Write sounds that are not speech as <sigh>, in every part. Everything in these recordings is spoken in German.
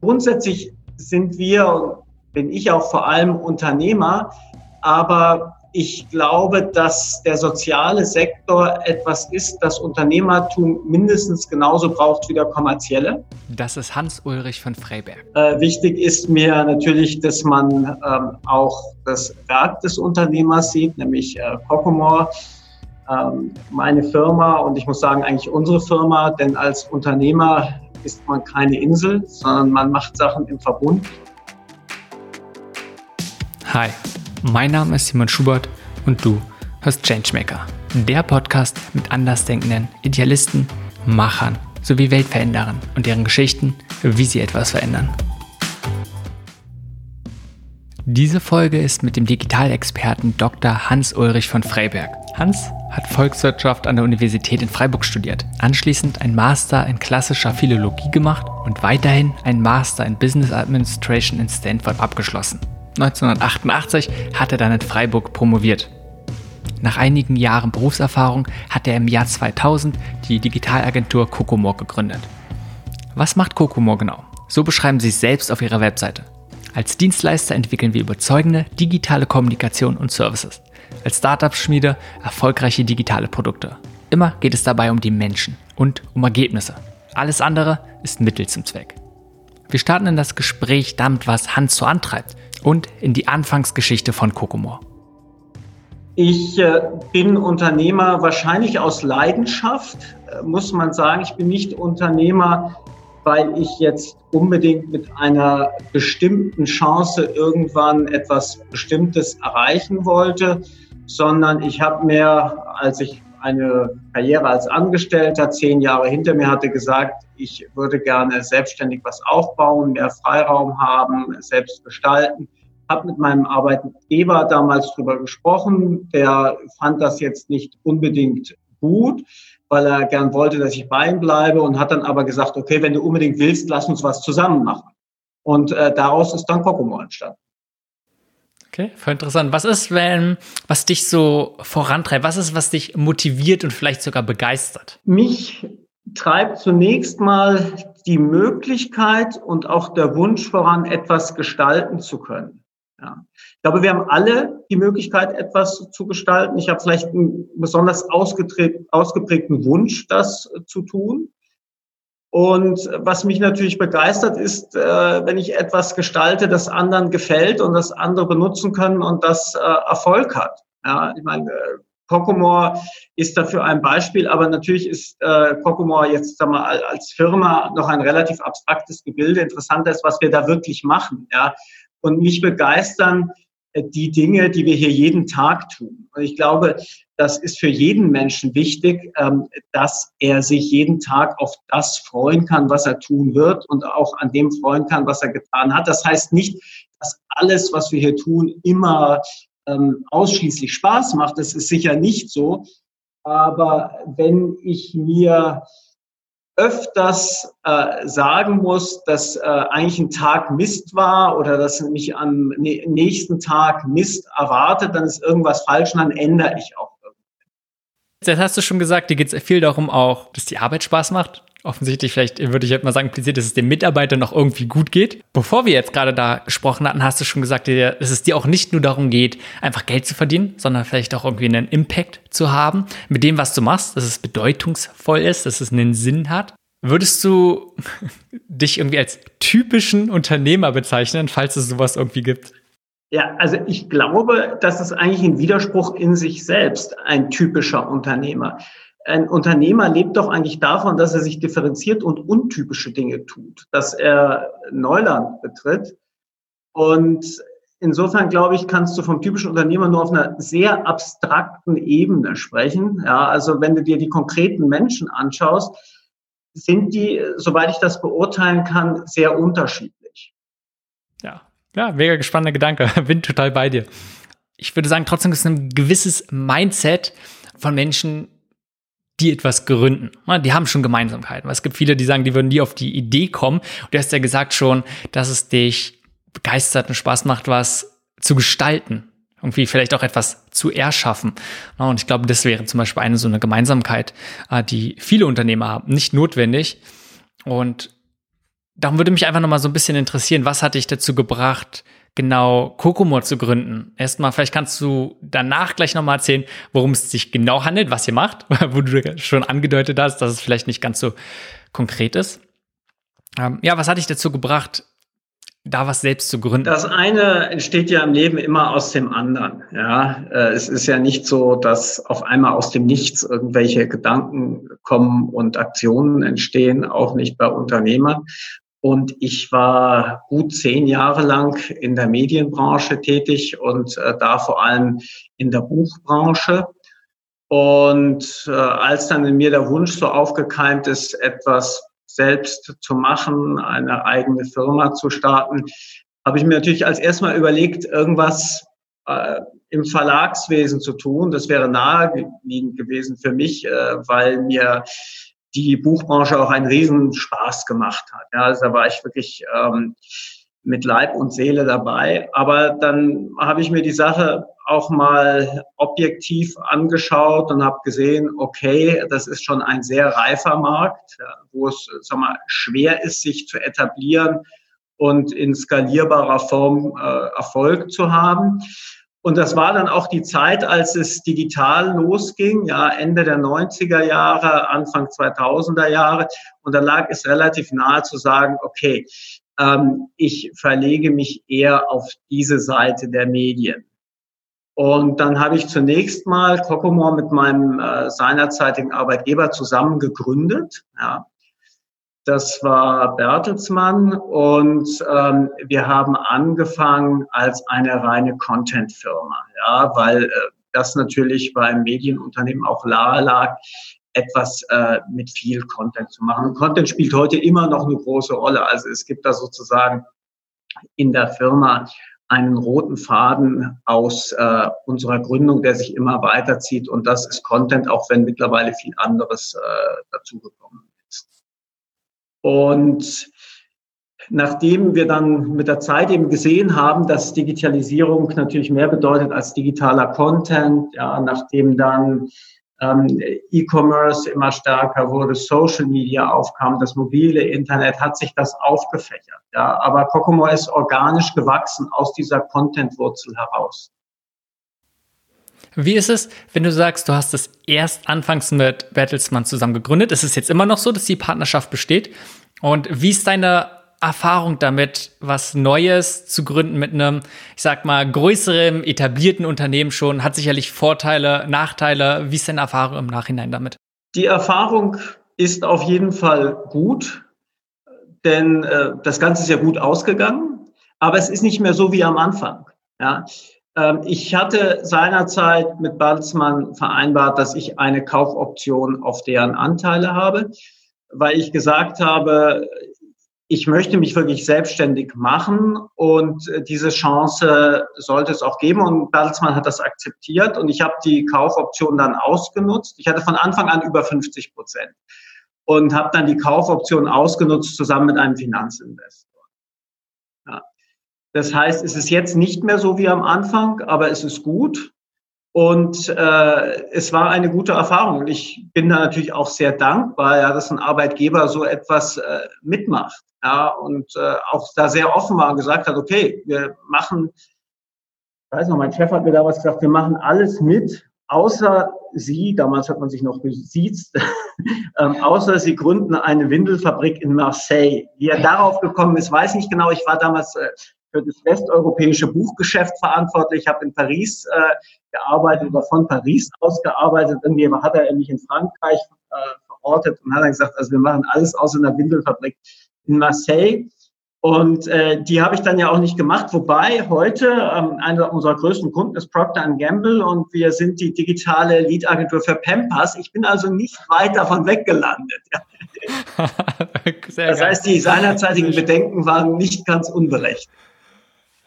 Grundsätzlich sind wir, bin ich auch vor allem Unternehmer, aber ich glaube, dass der soziale Sektor etwas ist, das Unternehmertum mindestens genauso braucht wie der kommerzielle. Das ist Hans-Ulrich von Freiberg. Äh, wichtig ist mir natürlich, dass man ähm, auch das Werk des Unternehmers sieht, nämlich äh, Cocomore, ähm, meine Firma und ich muss sagen eigentlich unsere Firma, denn als Unternehmer ist man keine Insel, sondern man macht Sachen im Verbund. Hi. Mein Name ist Simon Schubert und du hörst Changemaker, der Podcast mit andersdenkenden Idealisten, Machern sowie Weltveränderern und deren Geschichten, wie sie etwas verändern. Diese Folge ist mit dem Digitalexperten Dr. Hans-Ulrich von Freiberg. Hans hat Volkswirtschaft an der Universität in Freiburg studiert, anschließend ein Master in klassischer Philologie gemacht und weiterhin ein Master in Business Administration in Stanford abgeschlossen. 1988 hat er dann in Freiburg promoviert. Nach einigen Jahren Berufserfahrung hat er im Jahr 2000 die Digitalagentur Kokomore gegründet. Was macht Kokomore genau? So beschreiben sie es selbst auf ihrer Webseite. Als Dienstleister entwickeln wir überzeugende digitale Kommunikation und Services. Als Startup-Schmiede erfolgreiche digitale Produkte. Immer geht es dabei um die Menschen und um Ergebnisse. Alles andere ist Mittel zum Zweck. Wir starten in das Gespräch damit, was Hans so antreibt und in die Anfangsgeschichte von Kokomore. Ich äh, bin Unternehmer wahrscheinlich aus Leidenschaft, äh, muss man sagen. Ich bin nicht Unternehmer, weil ich jetzt unbedingt mit einer bestimmten Chance irgendwann etwas Bestimmtes erreichen wollte, sondern ich habe mir, als ich eine Karriere als Angestellter zehn Jahre hinter mir hatte, gesagt, ich würde gerne selbstständig was aufbauen, mehr Freiraum haben, selbst gestalten habe mit meinem Arbeitgeber damals drüber gesprochen. Der fand das jetzt nicht unbedingt gut, weil er gern wollte, dass ich bei ihm bleibe und hat dann aber gesagt, okay, wenn du unbedingt willst, lass uns was zusammen machen. Und äh, daraus ist dann Kokomo entstanden. Okay, voll interessant. Was ist, wenn, was dich so vorantreibt? Was ist, was dich motiviert und vielleicht sogar begeistert? Mich treibt zunächst mal die Möglichkeit und auch der Wunsch voran, etwas gestalten zu können. Ja. Ich glaube, wir haben alle die Möglichkeit, etwas zu gestalten. Ich habe vielleicht einen besonders ausgeprägten Wunsch, das zu tun. Und was mich natürlich begeistert, ist, äh, wenn ich etwas gestalte, das anderen gefällt und das andere benutzen können und das äh, Erfolg hat. Ja, ich meine, äh, Cocomore ist dafür ein Beispiel, aber natürlich ist äh, jetzt sag mal, als Firma noch ein relativ abstraktes Gebilde. Interessanter ist, was wir da wirklich machen. Ja, und mich begeistern äh, die Dinge, die wir hier jeden Tag tun. Und ich glaube, das ist für jeden Menschen wichtig, ähm, dass er sich jeden Tag auf das freuen kann, was er tun wird und auch an dem freuen kann, was er getan hat. Das heißt nicht, dass alles, was wir hier tun, immer ähm, ausschließlich Spaß macht. Das ist sicher nicht so. Aber wenn ich mir öfters äh, sagen muss, dass äh, eigentlich ein Tag Mist war oder dass mich am nächsten Tag Mist erwartet, dann ist irgendwas falsch und dann ändere ich auch. Jetzt hast du schon gesagt, dir geht es viel darum auch, dass die Arbeit Spaß macht offensichtlich vielleicht, würde ich jetzt mal sagen, impliziert, dass es dem Mitarbeiter noch irgendwie gut geht. Bevor wir jetzt gerade da gesprochen hatten, hast du schon gesagt, dass es dir auch nicht nur darum geht, einfach Geld zu verdienen, sondern vielleicht auch irgendwie einen Impact zu haben mit dem, was du machst, dass es bedeutungsvoll ist, dass es einen Sinn hat. Würdest du <laughs> dich irgendwie als typischen Unternehmer bezeichnen, falls es sowas irgendwie gibt? Ja, also ich glaube, das ist eigentlich ein Widerspruch in sich selbst, ein typischer Unternehmer ein Unternehmer lebt doch eigentlich davon, dass er sich differenziert und untypische Dinge tut, dass er Neuland betritt. Und insofern glaube ich, kannst du vom typischen Unternehmer nur auf einer sehr abstrakten Ebene sprechen. Ja, also wenn du dir die konkreten Menschen anschaust, sind die, soweit ich das beurteilen kann, sehr unterschiedlich. Ja, ja, mega gespannter Gedanke. <laughs> Bin total bei dir. Ich würde sagen, trotzdem ist ein gewisses Mindset von Menschen, die etwas gründen. Die haben schon Gemeinsamkeiten. Es gibt viele, die sagen, die würden nie auf die Idee kommen. Und du hast ja gesagt schon, dass es dich begeistert und Spaß macht, was zu gestalten. Irgendwie vielleicht auch etwas zu erschaffen. Und ich glaube, das wäre zum Beispiel eine so eine Gemeinsamkeit, äh, die viele Unternehmer haben. Nicht notwendig. Und darum würde mich einfach noch mal so ein bisschen interessieren, was hat dich dazu gebracht, genau Kokomor zu gründen? Erstmal, vielleicht kannst du danach gleich noch mal erzählen, worum es sich genau handelt, was ihr macht, <laughs> wo du schon angedeutet hast, dass es vielleicht nicht ganz so konkret ist. Ähm, ja, was hat dich dazu gebracht, da was selbst zu gründen? Das eine entsteht ja im Leben immer aus dem anderen. Ja, äh, es ist ja nicht so, dass auf einmal aus dem Nichts irgendwelche Gedanken kommen und Aktionen entstehen, auch nicht bei Unternehmern. Und ich war gut zehn Jahre lang in der Medienbranche tätig und äh, da vor allem in der Buchbranche. Und äh, als dann in mir der Wunsch so aufgekeimt ist, etwas selbst zu machen, eine eigene Firma zu starten, habe ich mir natürlich als erstmal überlegt, irgendwas äh, im Verlagswesen zu tun. Das wäre naheliegend gewesen für mich, äh, weil mir die Buchbranche auch einen riesen Spaß gemacht hat. Ja, also da war ich wirklich ähm, mit Leib und Seele dabei. Aber dann habe ich mir die Sache auch mal objektiv angeschaut und habe gesehen, okay, das ist schon ein sehr reifer Markt, wo es sag mal, schwer ist, sich zu etablieren und in skalierbarer Form äh, Erfolg zu haben. Und das war dann auch die Zeit, als es digital losging, ja, Ende der 90er Jahre, Anfang 2000er Jahre. Und da lag es relativ nahe zu sagen, okay, ähm, ich verlege mich eher auf diese Seite der Medien. Und dann habe ich zunächst mal Kokomor mit meinem äh, seinerzeitigen Arbeitgeber zusammen gegründet. Ja. Das war Bertelsmann und ähm, wir haben angefangen als eine reine Content-Firma, ja, weil äh, das natürlich beim Medienunternehmen auch nahe lag, etwas äh, mit viel Content zu machen. Und Content spielt heute immer noch eine große Rolle. Also es gibt da sozusagen in der Firma einen roten Faden aus äh, unserer Gründung, der sich immer weiterzieht. Und das ist Content, auch wenn mittlerweile viel anderes äh, dazugekommen ist. Und nachdem wir dann mit der Zeit eben gesehen haben, dass Digitalisierung natürlich mehr bedeutet als digitaler Content, ja, nachdem dann ähm, E-Commerce immer stärker wurde, Social Media aufkam, das mobile Internet, hat sich das aufgefächert. Ja, aber Kokomo ist organisch gewachsen aus dieser Content-Wurzel heraus. Wie ist es, wenn du sagst, du hast es erst anfangs mit Bertelsmann zusammen gegründet? Ist es jetzt immer noch so, dass die Partnerschaft besteht? Und wie ist deine Erfahrung damit, was Neues zu gründen mit einem, ich sag mal, größeren, etablierten Unternehmen schon? Hat sicherlich Vorteile, Nachteile. Wie ist deine Erfahrung im Nachhinein damit? Die Erfahrung ist auf jeden Fall gut, denn äh, das Ganze ist ja gut ausgegangen, aber es ist nicht mehr so wie am Anfang. Ja? Ähm, ich hatte seinerzeit mit Balzmann vereinbart, dass ich eine Kaufoption auf deren Anteile habe, weil ich gesagt habe, ich möchte mich wirklich selbstständig machen und diese Chance sollte es auch geben und Bertelsmann hat das akzeptiert und ich habe die Kaufoption dann ausgenutzt. Ich hatte von Anfang an über 50 Prozent und habe dann die Kaufoption ausgenutzt zusammen mit einem Finanzinvestor. Ja. Das heißt, es ist jetzt nicht mehr so wie am Anfang, aber es ist gut und äh, es war eine gute Erfahrung. Und ich bin da natürlich auch sehr dankbar, ja, dass ein Arbeitgeber so etwas äh, mitmacht. Ja, und äh, auch da sehr offen war und gesagt hat, okay, wir machen, ich weiß noch, mein Chef hat mir damals gesagt, wir machen alles mit, außer Sie, damals hat man sich noch gesiezt, <laughs> ähm, außer Sie gründen eine Windelfabrik in Marseille. Wie er darauf gekommen ist, weiß ich nicht genau. Ich war damals äh, für das westeuropäische Buchgeschäft verantwortlich. Ich habe in Paris äh, gearbeitet oder von Paris aus gearbeitet. Irgendwie hat er mich in Frankreich äh, verortet und hat dann gesagt, also wir machen alles außer einer Windelfabrik in Marseille. Und äh, die habe ich dann ja auch nicht gemacht. Wobei heute ähm, einer unserer größten Kunden ist Procter Gamble und wir sind die digitale Lead-Agentur für Pampers. Ich bin also nicht weit davon weggelandet. <laughs> das heißt, die seinerzeitigen Bedenken waren nicht ganz unberechtigt.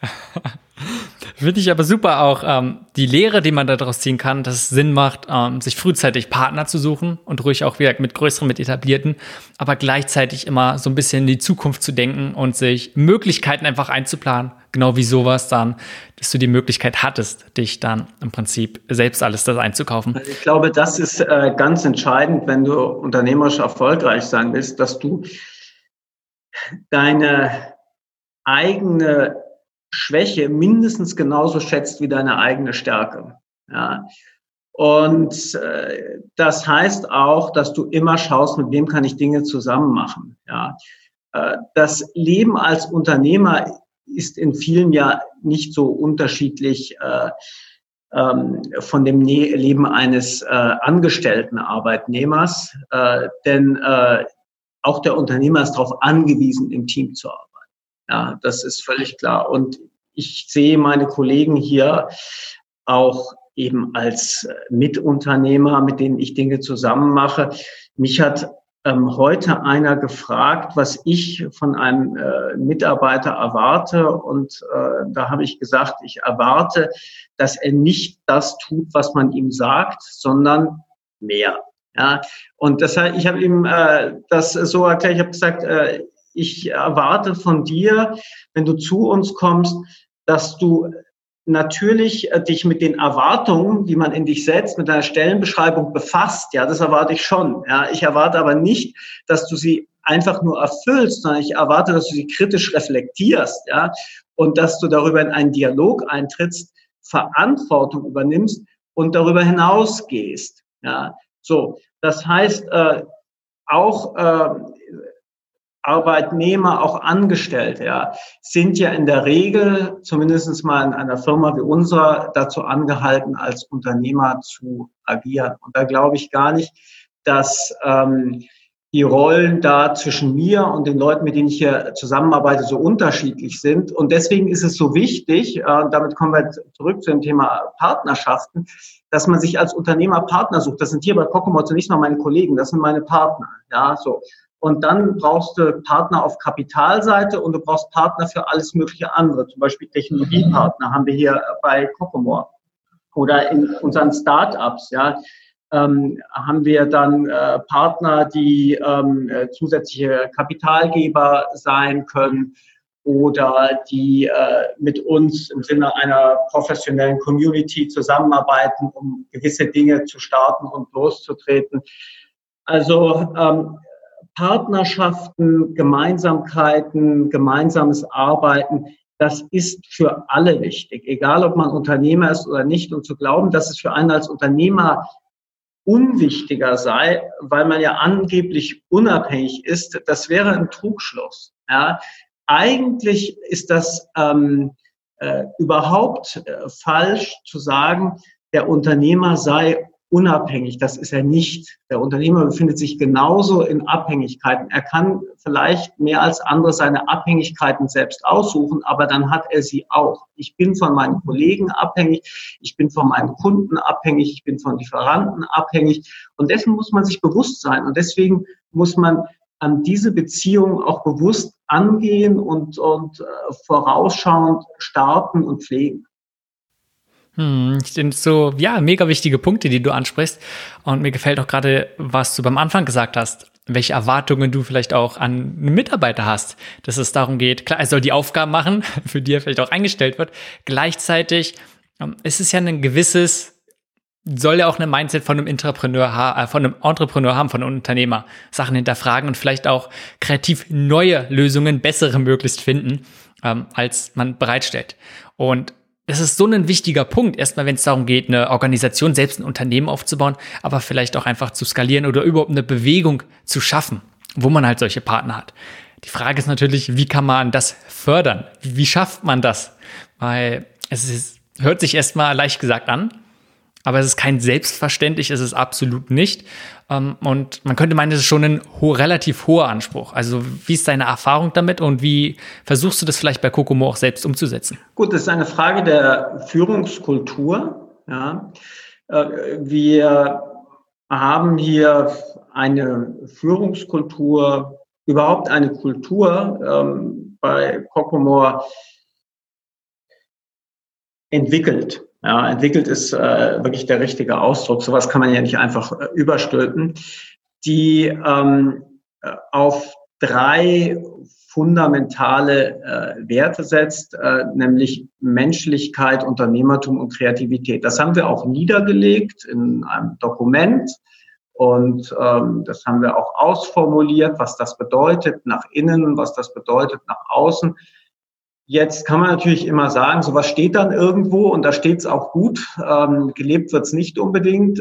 <laughs> Finde ich aber super auch ähm, die Lehre, die man daraus ziehen kann, dass es Sinn macht, ähm, sich frühzeitig Partner zu suchen und ruhig auch wieder mit größeren, mit etablierten, aber gleichzeitig immer so ein bisschen in die Zukunft zu denken und sich Möglichkeiten einfach einzuplanen. Genau wie sowas dann, dass du die Möglichkeit hattest, dich dann im Prinzip selbst alles das einzukaufen. Ich glaube, das ist äh, ganz entscheidend, wenn du unternehmerisch erfolgreich sein willst, dass du deine eigene Schwäche mindestens genauso schätzt wie deine eigene Stärke. Ja. Und äh, das heißt auch, dass du immer schaust, mit wem kann ich Dinge zusammen machen. Ja. Äh, das Leben als Unternehmer ist in vielen ja nicht so unterschiedlich äh, ähm, von dem ne Leben eines äh, angestellten Arbeitnehmers, äh, denn äh, auch der Unternehmer ist darauf angewiesen, im Team zu arbeiten. Ja, das ist völlig klar. Und ich sehe meine Kollegen hier auch eben als äh, Mitunternehmer, mit denen ich Dinge zusammen mache. Mich hat ähm, heute einer gefragt, was ich von einem äh, Mitarbeiter erwarte. Und äh, da habe ich gesagt, ich erwarte, dass er nicht das tut, was man ihm sagt, sondern mehr. Ja, und deshalb, ich habe ihm äh, das so erklärt, ich habe gesagt, äh, ich erwarte von dir, wenn du zu uns kommst, dass du natürlich äh, dich mit den Erwartungen, die man in dich setzt, mit deiner Stellenbeschreibung befasst. Ja, das erwarte ich schon. Ja, ich erwarte aber nicht, dass du sie einfach nur erfüllst, sondern ich erwarte, dass du sie kritisch reflektierst, ja, und dass du darüber in einen Dialog eintrittst, Verantwortung übernimmst und darüber hinausgehst. Ja, so. Das heißt, äh, auch äh, Arbeitnehmer, auch Angestellte, ja, sind ja in der Regel, zumindest mal in einer Firma wie unserer, dazu angehalten, als Unternehmer zu agieren. Und da glaube ich gar nicht, dass ähm, die Rollen da zwischen mir und den Leuten, mit denen ich hier zusammenarbeite, so unterschiedlich sind. Und deswegen ist es so wichtig, äh, damit kommen wir zurück zu dem Thema Partnerschaften, dass man sich als Unternehmer Partner sucht. Das sind hier bei Kokomo zunächst mal meine Kollegen, das sind meine Partner. Ja, so. Und dann brauchst du Partner auf Kapitalseite und du brauchst Partner für alles mögliche andere. Zum Beispiel Technologiepartner haben wir hier bei Kokomor. Oder in unseren Startups, ja, ähm, haben wir dann äh, Partner, die ähm, äh, zusätzliche Kapitalgeber sein können oder die äh, mit uns im Sinne einer professionellen Community zusammenarbeiten, um gewisse Dinge zu starten und loszutreten. Also ähm, Partnerschaften, Gemeinsamkeiten, gemeinsames Arbeiten, das ist für alle wichtig, egal ob man Unternehmer ist oder nicht. Und zu glauben, dass es für einen als Unternehmer unwichtiger sei, weil man ja angeblich unabhängig ist, das wäre ein Trugschluss. Ja. Eigentlich ist das ähm, äh, überhaupt äh, falsch zu sagen, der Unternehmer sei unabhängig. Das ist er nicht. Der Unternehmer befindet sich genauso in Abhängigkeiten. Er kann vielleicht mehr als andere seine Abhängigkeiten selbst aussuchen, aber dann hat er sie auch. Ich bin von meinen Kollegen abhängig, ich bin von meinen Kunden abhängig, ich bin von Lieferanten abhängig. Und dessen muss man sich bewusst sein. Und deswegen muss man an diese Beziehung auch bewusst angehen und, und äh, vorausschauend starten und pflegen. Hm, das sind so, ja, mega wichtige Punkte, die du ansprichst. Und mir gefällt auch gerade, was du beim Anfang gesagt hast, welche Erwartungen du vielleicht auch an einen Mitarbeiter hast, dass es darum geht, klar, er soll die Aufgaben machen, <laughs> für die er vielleicht auch eingestellt wird. Gleichzeitig ähm, ist es ja ein gewisses, soll ja auch ein Mindset von einem Entrepreneur, äh, von einem Entrepreneur haben, von einem Unternehmer, Sachen hinterfragen und vielleicht auch kreativ neue Lösungen, bessere möglichst finden, ähm, als man bereitstellt. Und das ist so ein wichtiger Punkt, erstmal, wenn es darum geht, eine Organisation, selbst ein Unternehmen aufzubauen, aber vielleicht auch einfach zu skalieren oder überhaupt eine Bewegung zu schaffen, wo man halt solche Partner hat. Die Frage ist natürlich, wie kann man das fördern? Wie schafft man das? Weil es ist, hört sich erstmal leicht gesagt an, aber es ist kein Selbstverständlich, es ist absolut nicht. Ähm, und man könnte meinen, es ist schon ein ho relativ hoher Anspruch. Also wie ist deine Erfahrung damit und wie versuchst du das vielleicht bei Kokomo auch selbst umzusetzen? Gut, das ist eine Frage der Führungskultur. Ja. Äh, wir haben hier eine Führungskultur, überhaupt eine Kultur ähm, bei Kokomor entwickelt. Ja, entwickelt ist äh, wirklich der richtige Ausdruck. Sowas kann man ja nicht einfach äh, überstülpen. Die ähm, äh, auf drei fundamentale äh, Werte setzt, äh, nämlich Menschlichkeit, Unternehmertum und Kreativität. Das haben wir auch niedergelegt in einem Dokument Und ähm, das haben wir auch ausformuliert, was das bedeutet nach innen, was das bedeutet nach außen. Jetzt kann man natürlich immer sagen, sowas steht dann irgendwo und da steht es auch gut. Ähm, gelebt wird es nicht unbedingt.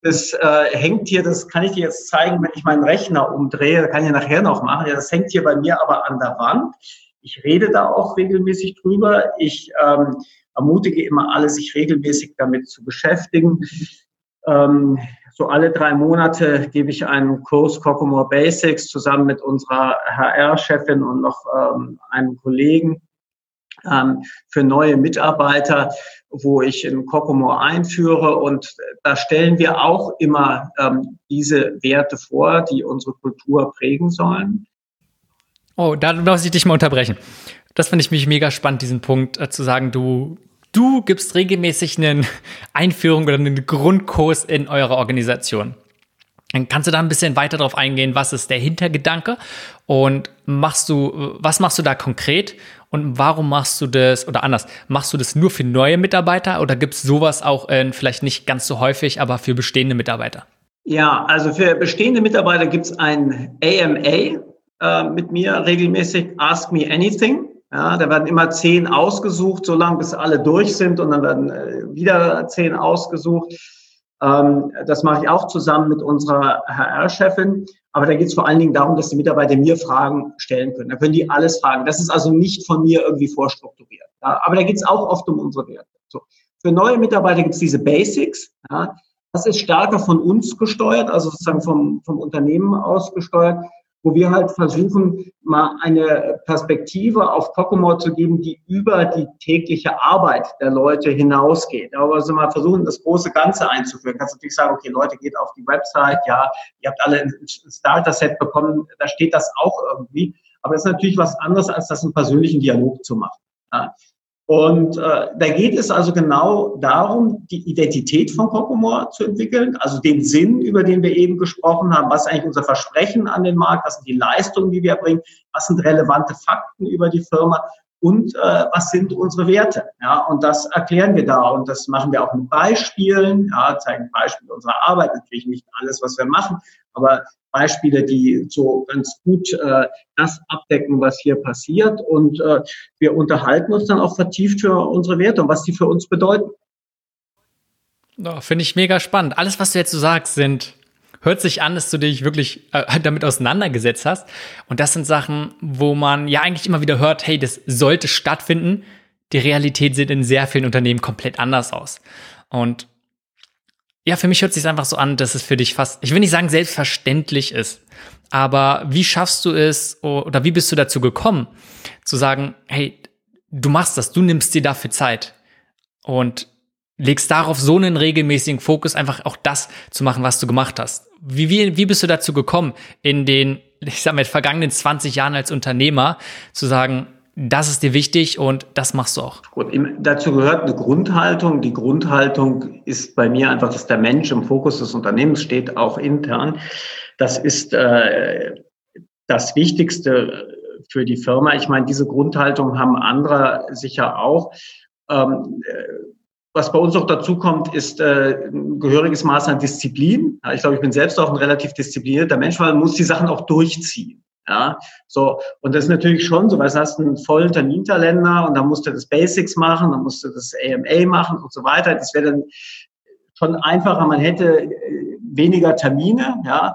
Das äh, hängt hier, das kann ich dir jetzt zeigen, wenn ich meinen Rechner umdrehe, kann ich nachher noch machen. Ja, das hängt hier bei mir aber an der Wand. Ich rede da auch regelmäßig drüber. Ich ähm, ermutige immer alle, sich regelmäßig damit zu beschäftigen. Ähm, so alle drei Monate gebe ich einen Kurs Kokomore Basics zusammen mit unserer HR-Chefin und noch ähm, einem Kollegen ähm, für neue Mitarbeiter, wo ich in Kokomore einführe. Und da stellen wir auch immer ähm, diese Werte vor, die unsere Kultur prägen sollen. Oh, da muss ich dich mal unterbrechen. Das finde ich mich mega spannend, diesen Punkt äh, zu sagen, du Du gibst regelmäßig eine <laughs> Einführung oder einen Grundkurs in eurer Organisation. Dann kannst du da ein bisschen weiter drauf eingehen, was ist der Hintergedanke und machst du, was machst du da konkret und warum machst du das oder anders? Machst du das nur für neue Mitarbeiter oder gibt es sowas auch in, vielleicht nicht ganz so häufig, aber für bestehende Mitarbeiter? Ja, also für bestehende Mitarbeiter gibt es ein AMA äh, mit mir regelmäßig, Ask Me Anything. Ja, da werden immer zehn ausgesucht, so lange bis alle durch sind und dann werden äh, wieder zehn ausgesucht. Ähm, das mache ich auch zusammen mit unserer HR-Chefin. Aber da geht es vor allen Dingen darum, dass die Mitarbeiter mir Fragen stellen können. Da können die alles fragen. Das ist also nicht von mir irgendwie vorstrukturiert. Aber da geht es auch oft um unsere Werte. So. Für neue Mitarbeiter gibt es diese Basics. Ja. Das ist stärker von uns gesteuert, also sozusagen vom, vom Unternehmen aus gesteuert wo wir halt versuchen, mal eine Perspektive auf Kokomor zu geben, die über die tägliche Arbeit der Leute hinausgeht. Aber also mal versuchen, das große Ganze einzuführen. Kannst natürlich sagen, okay, Leute, geht auf die Website, ja, ihr habt alle ein Starter-Set bekommen, da steht das auch irgendwie. Aber das ist natürlich was anderes, als das im persönlichen Dialog zu machen. Ja. Und äh, da geht es also genau darum, die Identität von Kokomor zu entwickeln, also den Sinn, über den wir eben gesprochen haben, was ist eigentlich unser Versprechen an den Markt, was sind die Leistungen, die wir bringen, was sind relevante Fakten über die Firma und äh, was sind unsere Werte. Ja, und das erklären wir da und das machen wir auch mit Beispielen, ja, zeigen Beispiele unserer Arbeit, natürlich nicht alles, was wir machen, aber Beispiele, die so ganz gut äh, das abdecken, was hier passiert. Und äh, wir unterhalten uns dann auch vertieft für unsere Werte und was die für uns bedeuten. Oh, Finde ich mega spannend. Alles, was du jetzt so sagst, sind hört sich an, dass du dich wirklich äh, damit auseinandergesetzt hast. Und das sind Sachen, wo man ja eigentlich immer wieder hört, hey, das sollte stattfinden. Die Realität sieht in sehr vielen Unternehmen komplett anders aus. Und ja, für mich hört es sich einfach so an, dass es für dich fast, ich will nicht sagen selbstverständlich ist, aber wie schaffst du es oder wie bist du dazu gekommen, zu sagen, hey, du machst das, du nimmst dir dafür Zeit und legst darauf so einen regelmäßigen Fokus, einfach auch das zu machen, was du gemacht hast. Wie, wie, wie bist du dazu gekommen, in den, ich sag mal, vergangenen 20 Jahren als Unternehmer zu sagen, das ist dir wichtig und das machst du auch. Gut, dazu gehört eine Grundhaltung. Die Grundhaltung ist bei mir einfach, dass der Mensch im Fokus des Unternehmens steht, auch intern. Das ist äh, das Wichtigste für die Firma. Ich meine, diese Grundhaltung haben andere sicher auch. Ähm, äh, was bei uns auch dazu kommt, ist äh, ein gehöriges Maß an Disziplin. Ich glaube, ich bin selbst auch ein relativ disziplinierter Mensch, weil man muss die Sachen auch durchziehen. Ja, so. Und das ist natürlich schon so, weil du hast einen vollen Terminkalender und dann musst du das Basics machen, dann musst du das AMA machen und so weiter. Das wäre dann schon einfacher, man hätte äh, weniger Termine, ja.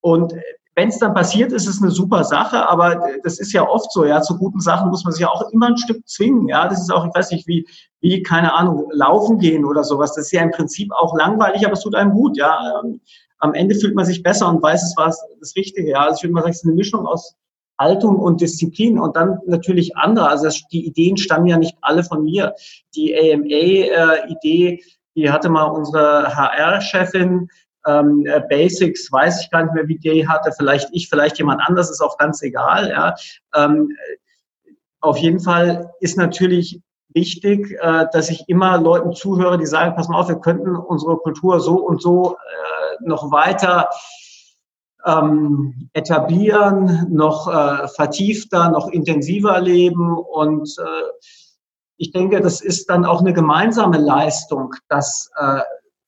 Und wenn es dann passiert, ist es eine super Sache, aber das ist ja oft so, ja, zu guten Sachen muss man sich ja auch immer ein Stück zwingen, ja. Das ist auch, ich weiß nicht, wie, wie, keine Ahnung, laufen gehen oder sowas. Das ist ja im Prinzip auch langweilig, aber es tut einem gut, ja am Ende fühlt man sich besser und weiß, es war das Richtige. Ja, also ich würde mal sagen, es ist eine Mischung aus Haltung und Disziplin und dann natürlich andere. Also die Ideen stammen ja nicht alle von mir. Die AMA-Idee, äh, die hatte mal unsere HR-Chefin. Ähm, äh, Basics weiß ich gar nicht mehr, wie die hatte. Vielleicht ich, vielleicht jemand anders, ist auch ganz egal. Ja. Ähm, auf jeden Fall ist natürlich wichtig, äh, dass ich immer Leuten zuhöre, die sagen, pass mal auf, wir könnten unsere Kultur so und so äh, noch weiter ähm, etablieren, noch äh, vertiefter, noch intensiver leben. Und äh, ich denke, das ist dann auch eine gemeinsame Leistung, dass äh,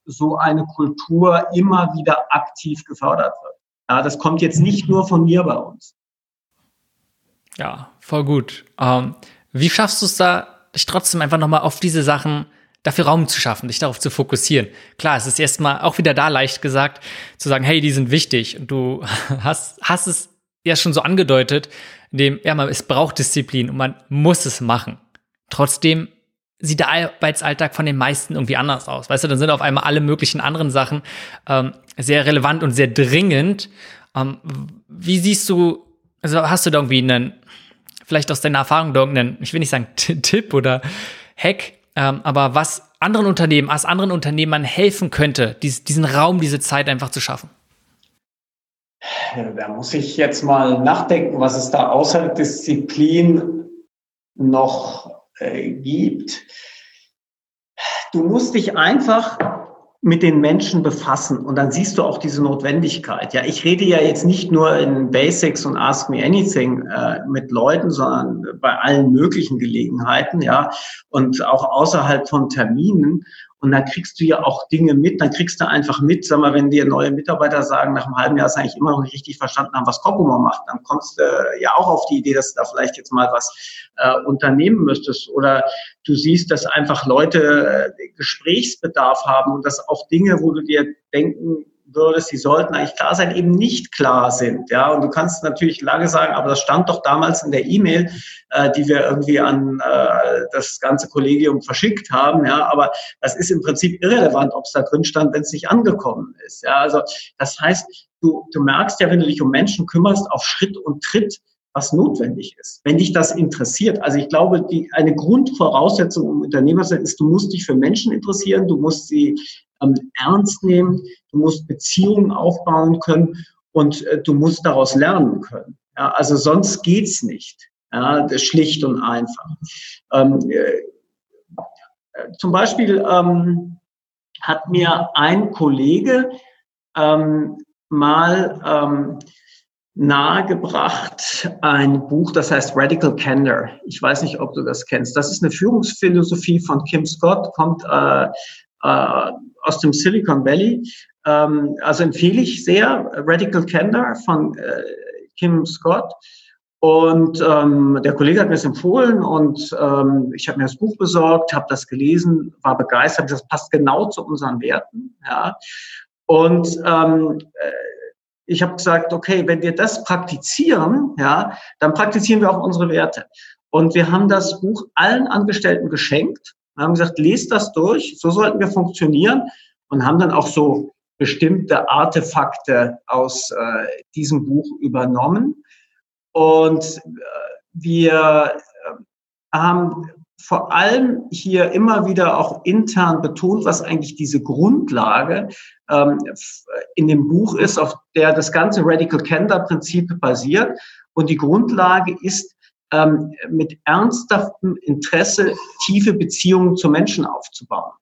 so eine Kultur immer wieder aktiv gefördert wird. Ja, das kommt jetzt nicht nur von mir bei uns. Ja, voll gut. Ähm, wie schaffst du es da, dich trotzdem einfach nochmal auf diese Sachen dafür Raum zu schaffen, dich darauf zu fokussieren. Klar, es ist erstmal auch wieder da leicht gesagt, zu sagen, hey, die sind wichtig. Und du <laughs> hast, hast es ja schon so angedeutet, indem, ja, man, es braucht Disziplin und man muss es machen. Trotzdem sieht der Arbeitsalltag von den meisten irgendwie anders aus. Weißt du, dann sind auf einmal alle möglichen anderen Sachen ähm, sehr relevant und sehr dringend. Ähm, wie siehst du, also hast du da irgendwie einen, vielleicht aus deiner Erfahrung da irgendeinen, ich will nicht sagen Tipp oder Hack, ähm, aber was anderen Unternehmen, als anderen Unternehmern helfen könnte, dies, diesen Raum, diese Zeit einfach zu schaffen? Da muss ich jetzt mal nachdenken, was es da außer Disziplin noch äh, gibt. Du musst dich einfach mit den Menschen befassen und dann siehst du auch diese Notwendigkeit. Ja, ich rede ja jetzt nicht nur in Basics und Ask Me Anything äh, mit Leuten, sondern bei allen möglichen Gelegenheiten, ja, und auch außerhalb von Terminen. Und dann kriegst du ja auch Dinge mit, dann kriegst du einfach mit, sag mal, wenn dir neue Mitarbeiter sagen, nach einem halben Jahr ist eigentlich immer noch nicht richtig verstanden haben, was Kokomo macht, dann kommst du ja auch auf die Idee, dass du da vielleicht jetzt mal was äh, unternehmen müsstest. Oder du siehst, dass einfach Leute äh, Gesprächsbedarf haben und dass auch Dinge, wo du dir denken würdest, die sollten eigentlich klar sein, eben nicht klar sind. Ja, und du kannst natürlich lange sagen, aber das stand doch damals in der E-Mail, äh, die wir irgendwie an äh, das ganze Kollegium verschickt haben. Ja, aber das ist im Prinzip irrelevant, ob es da drin stand, wenn es nicht angekommen ist. Ja, also das heißt, du, du merkst ja, wenn du dich um Menschen kümmerst, auf Schritt und Tritt, was notwendig ist. Wenn dich das interessiert, also ich glaube, die, eine Grundvoraussetzung, um Unternehmer zu sein, ist, du musst dich für Menschen interessieren, du musst sie ähm, ernst nehmen, du musst Beziehungen aufbauen können und äh, du musst daraus lernen können. Ja, also sonst geht's nicht. Ja, schlicht und einfach. Ähm, äh, zum Beispiel ähm, hat mir ein Kollege ähm, mal ähm, nahegebracht ein Buch, das heißt Radical Candor. Ich weiß nicht, ob du das kennst. Das ist eine Führungsphilosophie von Kim Scott, kommt äh, äh, aus dem Silicon Valley. Ähm, also empfehle ich sehr Radical Candor von äh, Kim Scott. Und ähm, der Kollege hat mir das empfohlen und ähm, ich habe mir das Buch besorgt, habe das gelesen, war begeistert. Das passt genau zu unseren Werten. Ja. Und ähm, äh, ich habe gesagt, okay, wenn wir das praktizieren, ja, dann praktizieren wir auch unsere Werte. Und wir haben das Buch allen Angestellten geschenkt und haben gesagt, lest das durch, so sollten wir funktionieren und haben dann auch so bestimmte Artefakte aus äh, diesem Buch übernommen. Und äh, wir äh, haben vor allem hier immer wieder auch intern betont, was eigentlich diese Grundlage ähm, in dem Buch ist, auf der das ganze Radical Candor Prinzip basiert. Und die Grundlage ist, ähm, mit ernsthaftem Interesse tiefe Beziehungen zu Menschen aufzubauen.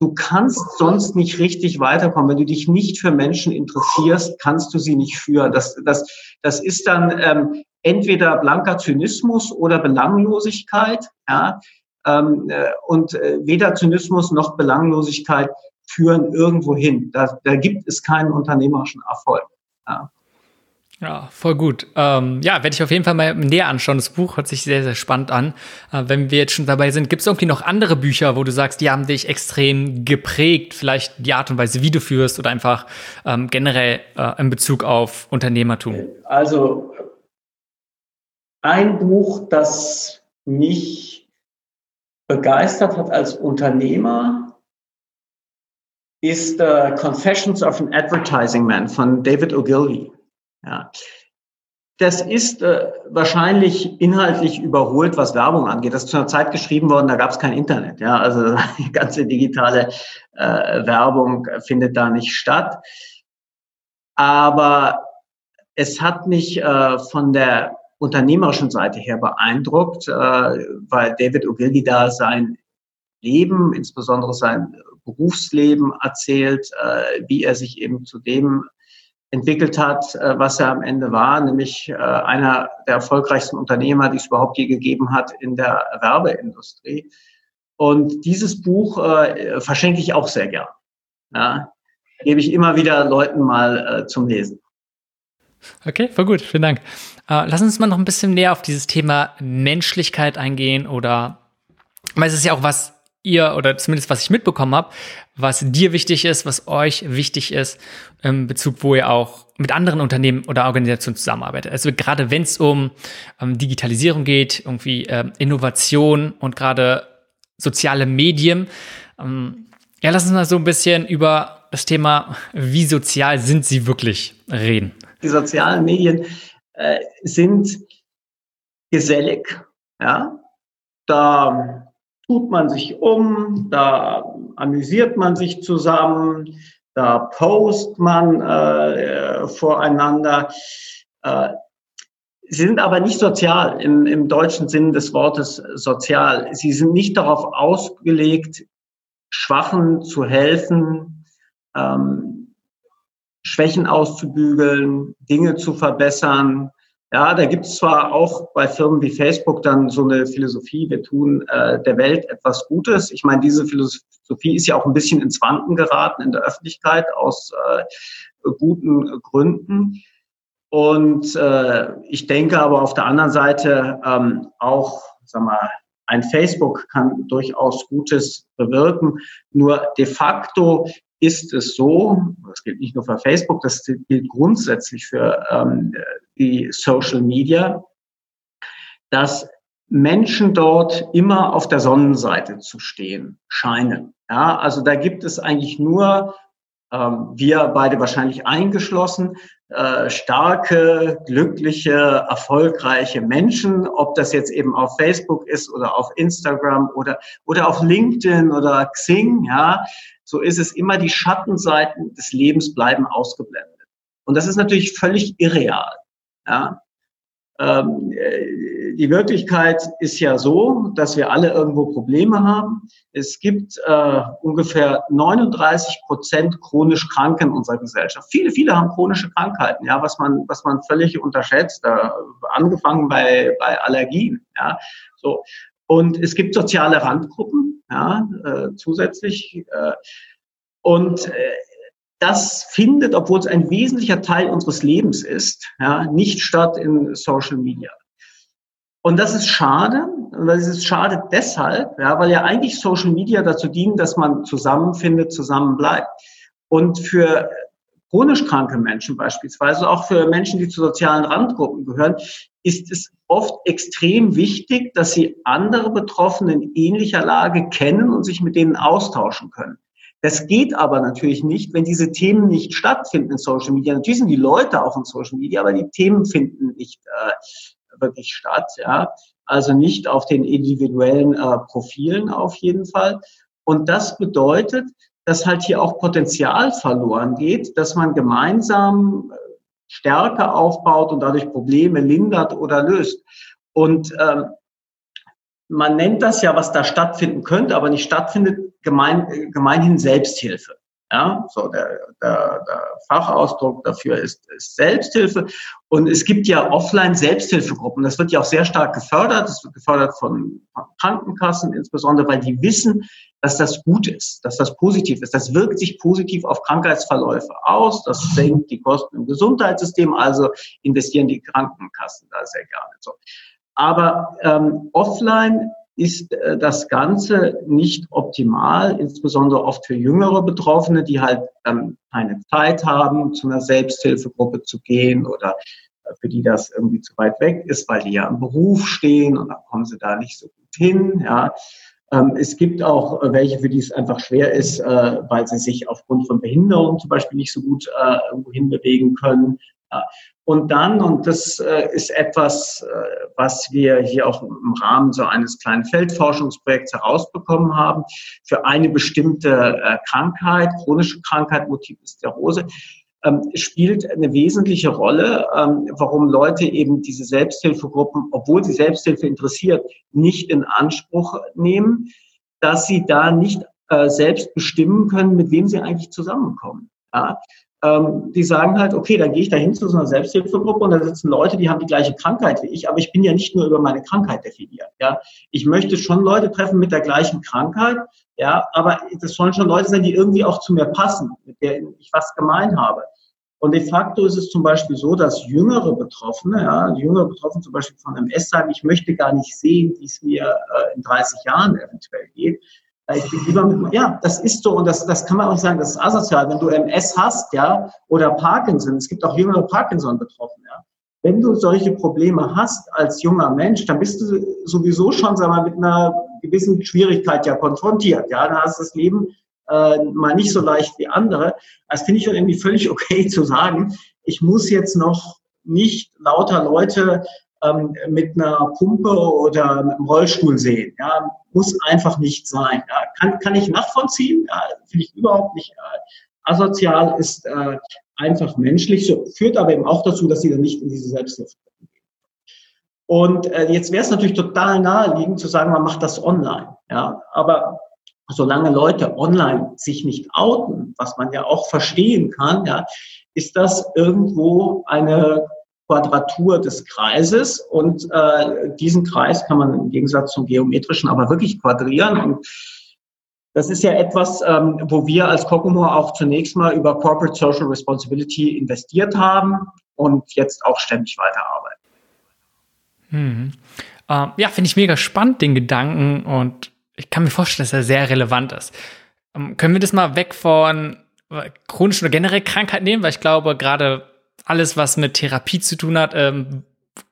Du kannst sonst nicht richtig weiterkommen. Wenn du dich nicht für Menschen interessierst, kannst du sie nicht führen. Das, das, das ist dann ähm, entweder blanker Zynismus oder Belanglosigkeit. Ja? Ähm, äh, und äh, weder Zynismus noch Belanglosigkeit führen irgendwo hin. Da, da gibt es keinen unternehmerischen Erfolg. Ja. Ja, voll gut. Ähm, ja, werde ich auf jeden Fall mal näher anschauen. Das Buch hört sich sehr, sehr spannend an. Äh, wenn wir jetzt schon dabei sind, gibt es irgendwie noch andere Bücher, wo du sagst, die haben dich extrem geprägt? Vielleicht die Art und Weise, wie du führst oder einfach ähm, generell äh, in Bezug auf Unternehmertum? Also ein Buch, das mich begeistert hat als Unternehmer, ist uh, Confessions of an Advertising Man von David Ogilvy. Ja. Das ist äh, wahrscheinlich inhaltlich überholt, was Werbung angeht. Das ist zu einer Zeit geschrieben worden, da gab es kein Internet. Ja, also die <laughs> ganze digitale äh, Werbung findet da nicht statt. Aber es hat mich äh, von der unternehmerischen Seite her beeindruckt, äh, weil David Ogilvy da sein Leben, insbesondere sein Berufsleben erzählt, äh, wie er sich eben zu dem entwickelt hat, äh, was er am Ende war, nämlich äh, einer der erfolgreichsten Unternehmer, die es überhaupt je gegeben hat in der Werbeindustrie. Und dieses Buch äh, verschenke ich auch sehr gern. Ja, gebe ich immer wieder Leuten mal äh, zum Lesen. Okay, voll gut, vielen Dank. Äh, lass uns mal noch ein bisschen näher auf dieses Thema Menschlichkeit eingehen oder, weil es ist ja auch was ihr oder zumindest was ich mitbekommen habe, was dir wichtig ist, was euch wichtig ist, im Bezug, wo ihr auch mit anderen Unternehmen oder Organisationen zusammenarbeitet. Also gerade wenn es um ähm, Digitalisierung geht, irgendwie ähm, Innovation und gerade soziale Medien. Ähm, ja, lass uns mal so ein bisschen über das Thema, wie sozial sind sie wirklich, reden. Die sozialen Medien äh, sind gesellig, ja. Da tut man sich um, da amüsiert man sich zusammen, da post man äh, voreinander. Äh, sie sind aber nicht sozial im, im deutschen Sinn des Wortes sozial. Sie sind nicht darauf ausgelegt, Schwachen zu helfen, ähm, Schwächen auszubügeln, Dinge zu verbessern, ja, da gibt es zwar auch bei Firmen wie Facebook dann so eine Philosophie, wir tun äh, der Welt etwas Gutes. Ich meine, diese Philosophie ist ja auch ein bisschen ins Wanken geraten in der Öffentlichkeit aus äh, guten Gründen. Und äh, ich denke aber auf der anderen Seite ähm, auch, sag mal, ein Facebook kann durchaus Gutes bewirken. Nur de facto ist es so, das gilt nicht nur für Facebook, das gilt grundsätzlich für ähm, die Social Media, dass Menschen dort immer auf der Sonnenseite zu stehen scheinen. Ja, also da gibt es eigentlich nur, ähm, wir beide wahrscheinlich eingeschlossen, äh, starke, glückliche, erfolgreiche Menschen, ob das jetzt eben auf Facebook ist oder auf Instagram oder, oder auf LinkedIn oder Xing, ja, so ist es immer, die Schattenseiten des Lebens bleiben ausgeblendet. Und das ist natürlich völlig irreal. Ja. Ähm, äh, die Wirklichkeit ist ja so, dass wir alle irgendwo Probleme haben. Es gibt äh, ungefähr 39 Prozent chronisch Kranke in unserer Gesellschaft. Viele, viele haben chronische Krankheiten, ja, was man, was man völlig unterschätzt, äh, angefangen bei, bei Allergien, ja, so. Und es gibt soziale Randgruppen, ja, äh, zusätzlich. Äh, und äh, das findet, obwohl es ein wesentlicher Teil unseres Lebens ist, ja, nicht statt in Social Media. Und das ist schade. Und das ist schade deshalb, ja, weil ja eigentlich Social Media dazu dienen, dass man zusammenfindet, zusammenbleibt. Und für chronisch kranke Menschen beispielsweise, auch für Menschen, die zu sozialen Randgruppen gehören, ist es oft extrem wichtig, dass sie andere Betroffene in ähnlicher Lage kennen und sich mit denen austauschen können. Das geht aber natürlich nicht, wenn diese Themen nicht stattfinden in Social Media. Natürlich sind die Leute auch in Social Media, aber die Themen finden nicht äh, wirklich statt. Ja? Also nicht auf den individuellen äh, Profilen auf jeden Fall. Und das bedeutet, dass halt hier auch Potenzial verloren geht, dass man gemeinsam äh, Stärke aufbaut und dadurch Probleme lindert oder löst. Und ähm, man nennt das ja, was da stattfinden könnte, aber nicht stattfindet, gemein, gemeinhin Selbsthilfe. Ja, so der, der, der Fachausdruck dafür ist, ist Selbsthilfe. Und es gibt ja offline Selbsthilfegruppen. Das wird ja auch sehr stark gefördert. Das wird gefördert von, Krankenkassen, insbesondere, weil die wissen, dass das gut ist, dass das positiv ist. Das wirkt sich positiv auf Krankheitsverläufe aus. Das senkt die Kosten im Gesundheitssystem. Also investieren die Krankenkassen da sehr gerne. So. Aber ähm, offline ist äh, das Ganze nicht optimal, insbesondere oft für jüngere Betroffene, die halt ähm, keine Zeit haben, zu einer Selbsthilfegruppe zu gehen oder äh, für die das irgendwie zu weit weg ist, weil die ja im Beruf stehen und dann kommen sie da nicht so gut hin. Ja. Ähm, es gibt auch äh, welche, für die es einfach schwer ist, äh, weil sie sich aufgrund von Behinderung zum Beispiel nicht so gut äh, irgendwo hinbewegen können. Und dann, und das äh, ist etwas, äh, was wir hier auch im Rahmen so eines kleinen Feldforschungsprojekts herausbekommen haben, für eine bestimmte äh, Krankheit, chronische Krankheit, Multiple Sklerose, ähm, spielt eine wesentliche Rolle, ähm, warum Leute eben diese Selbsthilfegruppen, obwohl sie Selbsthilfe interessiert, nicht in Anspruch nehmen, dass sie da nicht selbst bestimmen können, mit wem sie eigentlich zusammenkommen. Ja? Ähm, die sagen halt, okay, dann gehe ich da hin zu so einer Selbsthilfegruppe und da sitzen Leute, die haben die gleiche Krankheit wie ich, aber ich bin ja nicht nur über meine Krankheit definiert. Ja? Ich möchte schon Leute treffen mit der gleichen Krankheit, Ja, aber das sollen schon Leute sein, die irgendwie auch zu mir passen, mit denen ich was gemein habe. Und de facto ist es zum Beispiel so, dass jüngere Betroffene, ja, jüngere Betroffene zum Beispiel von MS sagen, ich möchte gar nicht sehen, wie es mir äh, in 30 Jahren eventuell geht. Ich bin lieber mit, ja, das ist so und das, das kann man auch sagen, das ist asozial. Wenn du MS hast, ja, oder Parkinson, es gibt auch jüngere Parkinson-Betroffene, ja. Wenn du solche Probleme hast als junger Mensch, dann bist du sowieso schon, sag mal, mit einer gewissen Schwierigkeit ja konfrontiert. Ja, dann hast du das Leben äh, mal nicht so leicht wie andere. Das finde ich schon irgendwie völlig okay <laughs> zu sagen. Ich muss jetzt noch nicht lauter Leute ähm, mit einer Pumpe oder mit einem Rollstuhl sehen. Ja, muss einfach nicht sein. Ja, kann, kann ich nachvollziehen. Ja, finde ich überhaupt nicht äh, asozial, ist äh, einfach menschlich, so, führt aber eben auch dazu, dass sie dann nicht in diese Selbsthilfe gehen. Und äh, jetzt wäre es natürlich total naheliegend zu sagen, man macht das online. Ja, aber solange Leute online sich nicht outen, was man ja auch verstehen kann, ja, ist das irgendwo eine Quadratur des Kreises und äh, diesen Kreis kann man im Gegensatz zum geometrischen aber wirklich quadrieren und das ist ja etwas, ähm, wo wir als Kokomo auch zunächst mal über Corporate Social Responsibility investiert haben und jetzt auch ständig weiterarbeiten. Hm. Ähm, ja, finde ich mega spannend, den Gedanken und ich kann mir vorstellen, dass er sehr relevant ist. Ähm, können wir das mal weg von äh, chronischen oder generell Krankheit nehmen? Weil ich glaube, gerade alles, was mit Therapie zu tun hat, ähm,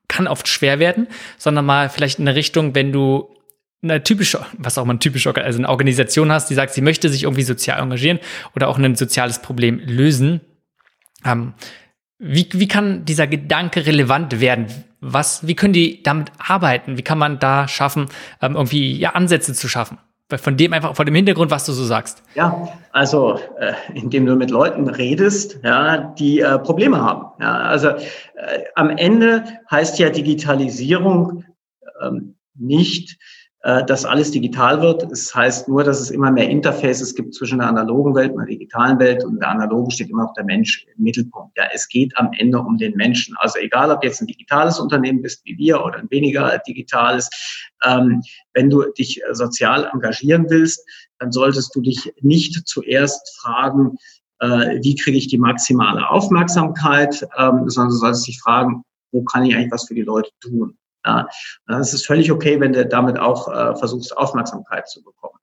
kann oft schwer werden, sondern mal vielleicht in eine Richtung, wenn du eine typische, was auch mal eine typische, also eine Organisation hast, die sagt, sie möchte sich irgendwie sozial engagieren oder auch ein soziales Problem lösen. Ähm, wie, wie kann dieser Gedanke relevant werden? Was, wie können die damit arbeiten? Wie kann man da schaffen, ähm, irgendwie ja, Ansätze zu schaffen? Von dem einfach, von dem Hintergrund, was du so sagst. Ja, also äh, indem du mit Leuten redest, ja, die äh, Probleme haben. Ja, also äh, am Ende heißt ja Digitalisierung ähm, nicht, äh, dass alles digital wird. Es heißt nur, dass es immer mehr Interfaces gibt zwischen der analogen Welt und der digitalen Welt und der analogen steht immer noch der Mensch im Mittelpunkt. Ja, es geht am Ende um den Menschen. Also egal, ob jetzt ein digitales Unternehmen bist wie wir oder ein weniger digitales, ähm, wenn du dich sozial engagieren willst, dann solltest du dich nicht zuerst fragen, äh, wie kriege ich die maximale Aufmerksamkeit, ähm, sondern du solltest dich fragen, wo kann ich eigentlich was für die Leute tun? Ja, es ist völlig okay, wenn du damit auch äh, versuchst, Aufmerksamkeit zu bekommen.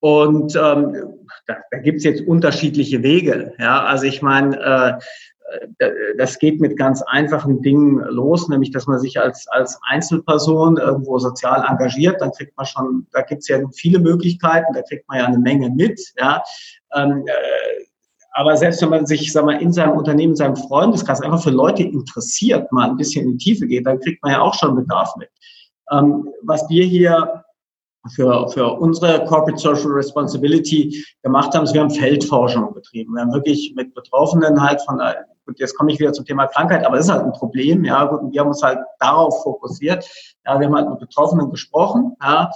Und ähm, da, da gibt jetzt unterschiedliche Wege. Ja, also ich meine, äh, äh, das geht mit ganz einfachen Dingen los, nämlich dass man sich als, als Einzelperson irgendwo sozial engagiert, dann kriegt man schon, da gibt es ja viele Möglichkeiten, da kriegt man ja eine Menge mit. Ja. Ähm, äh, aber selbst wenn man sich, sag mal, in seinem Unternehmen, in seinem Freundeskreis einfach für Leute interessiert, mal ein bisschen in die Tiefe geht, dann kriegt man ja auch schon Bedarf mit. Ähm, was wir hier für, für unsere Corporate Social Responsibility gemacht haben, ist, wir haben Feldforschung betrieben. Wir haben wirklich mit Betroffenen halt von, gut, jetzt komme ich wieder zum Thema Krankheit, aber das ist halt ein Problem, ja, gut, und wir haben uns halt darauf fokussiert. Ja, wir haben halt mit Betroffenen gesprochen, ja,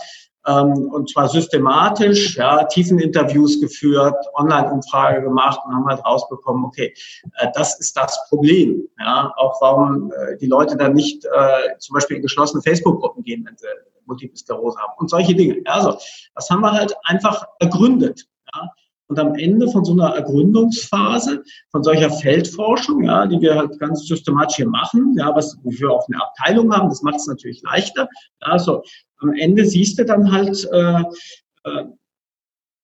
und zwar systematisch, ja, Tiefeninterviews geführt, Online-Umfrage gemacht und haben halt rausbekommen, okay, äh, das ist das Problem. Ja, auch warum äh, die Leute dann nicht äh, zum Beispiel in geschlossene Facebook-Gruppen gehen, wenn sie Multiple Sklerose haben und solche Dinge. Also das haben wir halt einfach ergründet. Ja. Und am Ende von so einer Ergründungsphase, von solcher Feldforschung, ja, die wir halt ganz systematisch hier machen, ja, was wir auch eine Abteilung haben, das macht es natürlich leichter. Also am Ende siehst du dann halt äh, äh,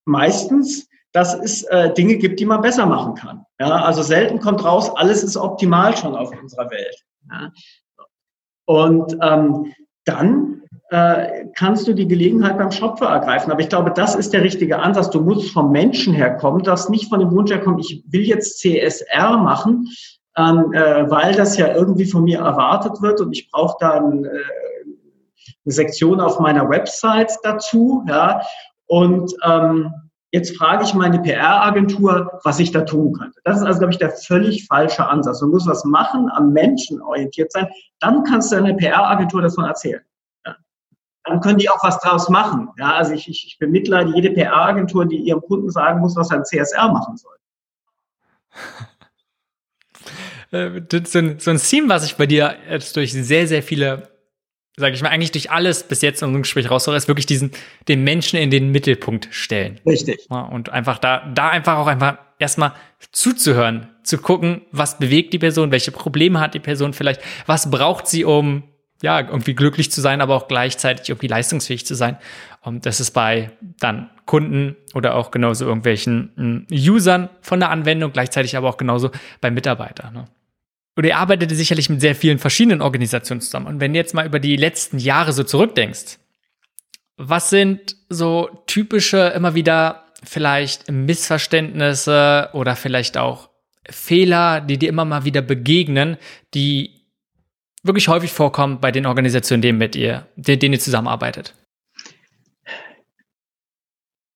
meistens, dass es äh, Dinge gibt, die man besser machen kann. Ja, also selten kommt raus, alles ist optimal schon auf unserer Welt. Ja. Und ähm, dann äh, kannst du die Gelegenheit beim Schopfer ergreifen. Aber ich glaube, das ist der richtige Ansatz. Du musst vom Menschen herkommen, das nicht von dem Wunsch herkommen, ich will jetzt CSR machen, ähm, äh, weil das ja irgendwie von mir erwartet wird und ich brauche dann äh, eine Sektion auf meiner Website dazu. Ja, und ähm, jetzt frage ich meine PR-Agentur, was ich da tun könnte. Das ist also, glaube ich, der völlig falsche Ansatz. Du musst was machen, am Menschen orientiert sein. Dann kannst du deiner PR-Agentur davon erzählen dann können die auch was draus machen. Ja, also ich, ich, ich bemitleide jede PR-Agentur, die ihrem Kunden sagen muss, was ein CSR machen soll. <laughs> Äh, so ein, so ein Theme, was ich bei dir jetzt durch sehr, sehr viele sage ich mal, eigentlich durch alles bis jetzt in unserem Gespräch raushöre, ist wirklich diesen, den Menschen in den Mittelpunkt stellen. Richtig. Ja, und einfach da, da einfach auch einfach erstmal zuzuhören, zu gucken, was bewegt die Person, welche Probleme hat die Person vielleicht, was braucht sie, um ja, irgendwie glücklich zu sein, aber auch gleichzeitig irgendwie leistungsfähig zu sein. Und das ist bei dann Kunden oder auch genauso irgendwelchen hm, Usern von der Anwendung, gleichzeitig aber auch genauso bei Mitarbeitern. Ne? oder ihr arbeitet sicherlich mit sehr vielen verschiedenen Organisationen zusammen. Und wenn du jetzt mal über die letzten Jahre so zurückdenkst, was sind so typische immer wieder vielleicht Missverständnisse oder vielleicht auch Fehler, die dir immer mal wieder begegnen, die wirklich häufig vorkommen bei den Organisationen, denen mit ihr, denen ihr zusammenarbeitet?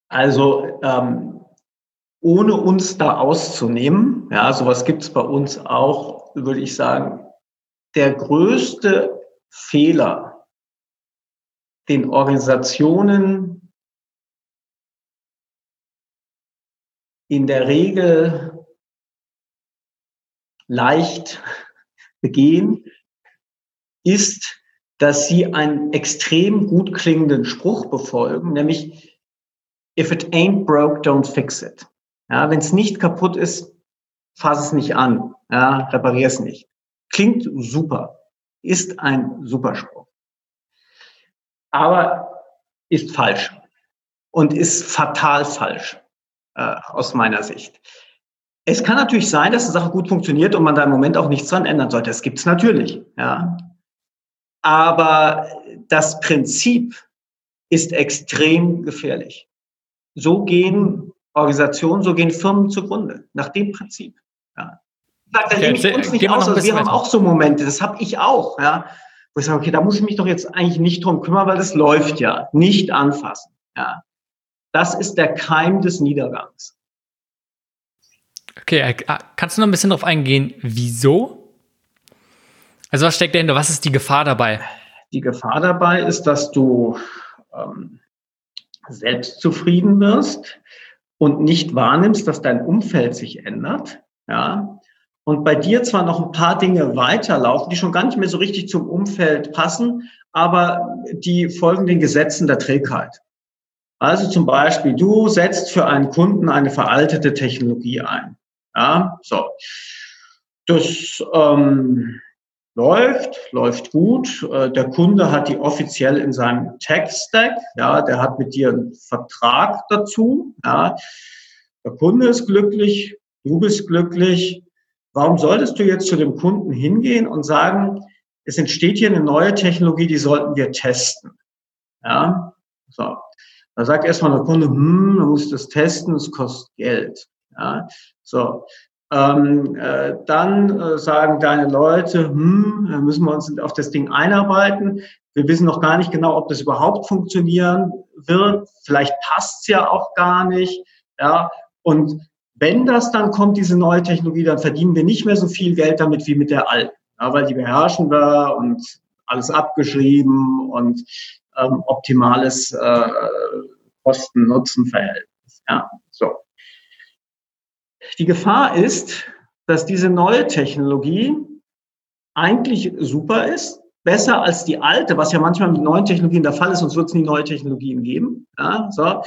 Also ähm, ohne uns da auszunehmen, ja, sowas gibt es bei uns auch, würde ich sagen, der größte Fehler, den Organisationen in der Regel leicht begehen, ist, dass sie einen extrem gut klingenden Spruch befolgen, nämlich If it ain't broke, don't fix it. Ja, Wenn es nicht kaputt ist, fass es nicht an ja, reparier es nicht. Klingt super, ist ein Superspruch. Aber ist falsch und ist fatal falsch äh, aus meiner Sicht. Es kann natürlich sein, dass die Sache gut funktioniert und man da im Moment auch nichts dran ändern sollte. Das gibt es natürlich. Ja. Aber das Prinzip ist extrem gefährlich. So gehen Organisationen, so gehen Firmen zugrunde, nach dem Prinzip. Ja da nehme ich uns nicht aus. Also wir haben auch so Momente, das habe ich auch, ja, wo ich sage, okay, da muss ich mich doch jetzt eigentlich nicht drum kümmern, weil das läuft ja. Nicht anfassen. Ja. Das ist der Keim des Niedergangs. Okay, äh, kannst du noch ein bisschen darauf eingehen, wieso? Also was steckt dahinter? Was ist die Gefahr dabei? Die Gefahr dabei ist, dass du ähm, selbstzufrieden wirst und nicht wahrnimmst, dass dein Umfeld sich ändert. Ja, und bei dir zwar noch ein paar Dinge weiterlaufen, die schon gar nicht mehr so richtig zum Umfeld passen, aber die folgen den Gesetzen der Trägheit. Also zum Beispiel, du setzt für einen Kunden eine veraltete Technologie ein. Ja, so. Das ähm, läuft, läuft gut. Äh, der Kunde hat die offiziell in seinem Tech-Stack. Ja, der hat mit dir einen Vertrag dazu. Ja, der Kunde ist glücklich, du bist glücklich. Warum solltest du jetzt zu dem Kunden hingehen und sagen, es entsteht hier eine neue Technologie, die sollten wir testen? Ja, so. Da sagt erstmal der Kunde, hm, man muss das testen, es kostet Geld. Ja, so. Ähm, äh, dann äh, sagen deine Leute, hm, müssen wir uns auf das Ding einarbeiten. Wir wissen noch gar nicht genau, ob das überhaupt funktionieren wird. Vielleicht passt es ja auch gar nicht. Ja, und wenn das dann kommt, diese neue Technologie, dann verdienen wir nicht mehr so viel Geld damit wie mit der alten, ja, weil die beherrschen wir und alles abgeschrieben und ähm, optimales äh, Kosten-Nutzen-Verhältnis. Ja. Die Gefahr ist, dass diese neue Technologie eigentlich super ist, besser als die alte, was ja manchmal mit neuen Technologien der Fall ist, sonst wird es nie neue Technologien geben. Ja, so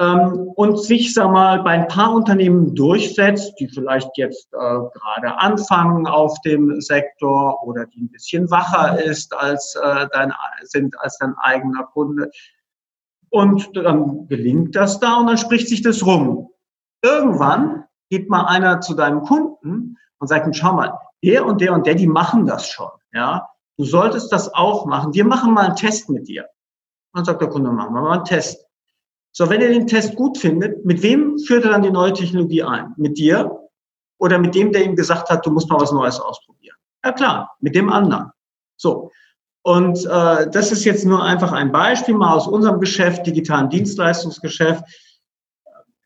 ähm, und sich, sag mal, bei ein paar Unternehmen durchsetzt, die vielleicht jetzt äh, gerade anfangen auf dem Sektor oder die ein bisschen wacher ist als äh, dein, sind als dein eigener Kunde. Und dann gelingt das da und dann spricht sich das rum. Irgendwann geht mal einer zu deinem Kunden und sagt ihm, schau mal, der und der und der, die machen das schon, ja. Du solltest das auch machen. Wir machen mal einen Test mit dir. dann sagt der Kunde, machen wir mal einen Test. So, wenn er den Test gut findet, mit wem führt er dann die neue Technologie ein? Mit dir oder mit dem, der ihm gesagt hat, du musst mal was Neues ausprobieren? Ja klar, mit dem anderen. So. Und äh, das ist jetzt nur einfach ein Beispiel mal aus unserem Geschäft, digitalen Dienstleistungsgeschäft,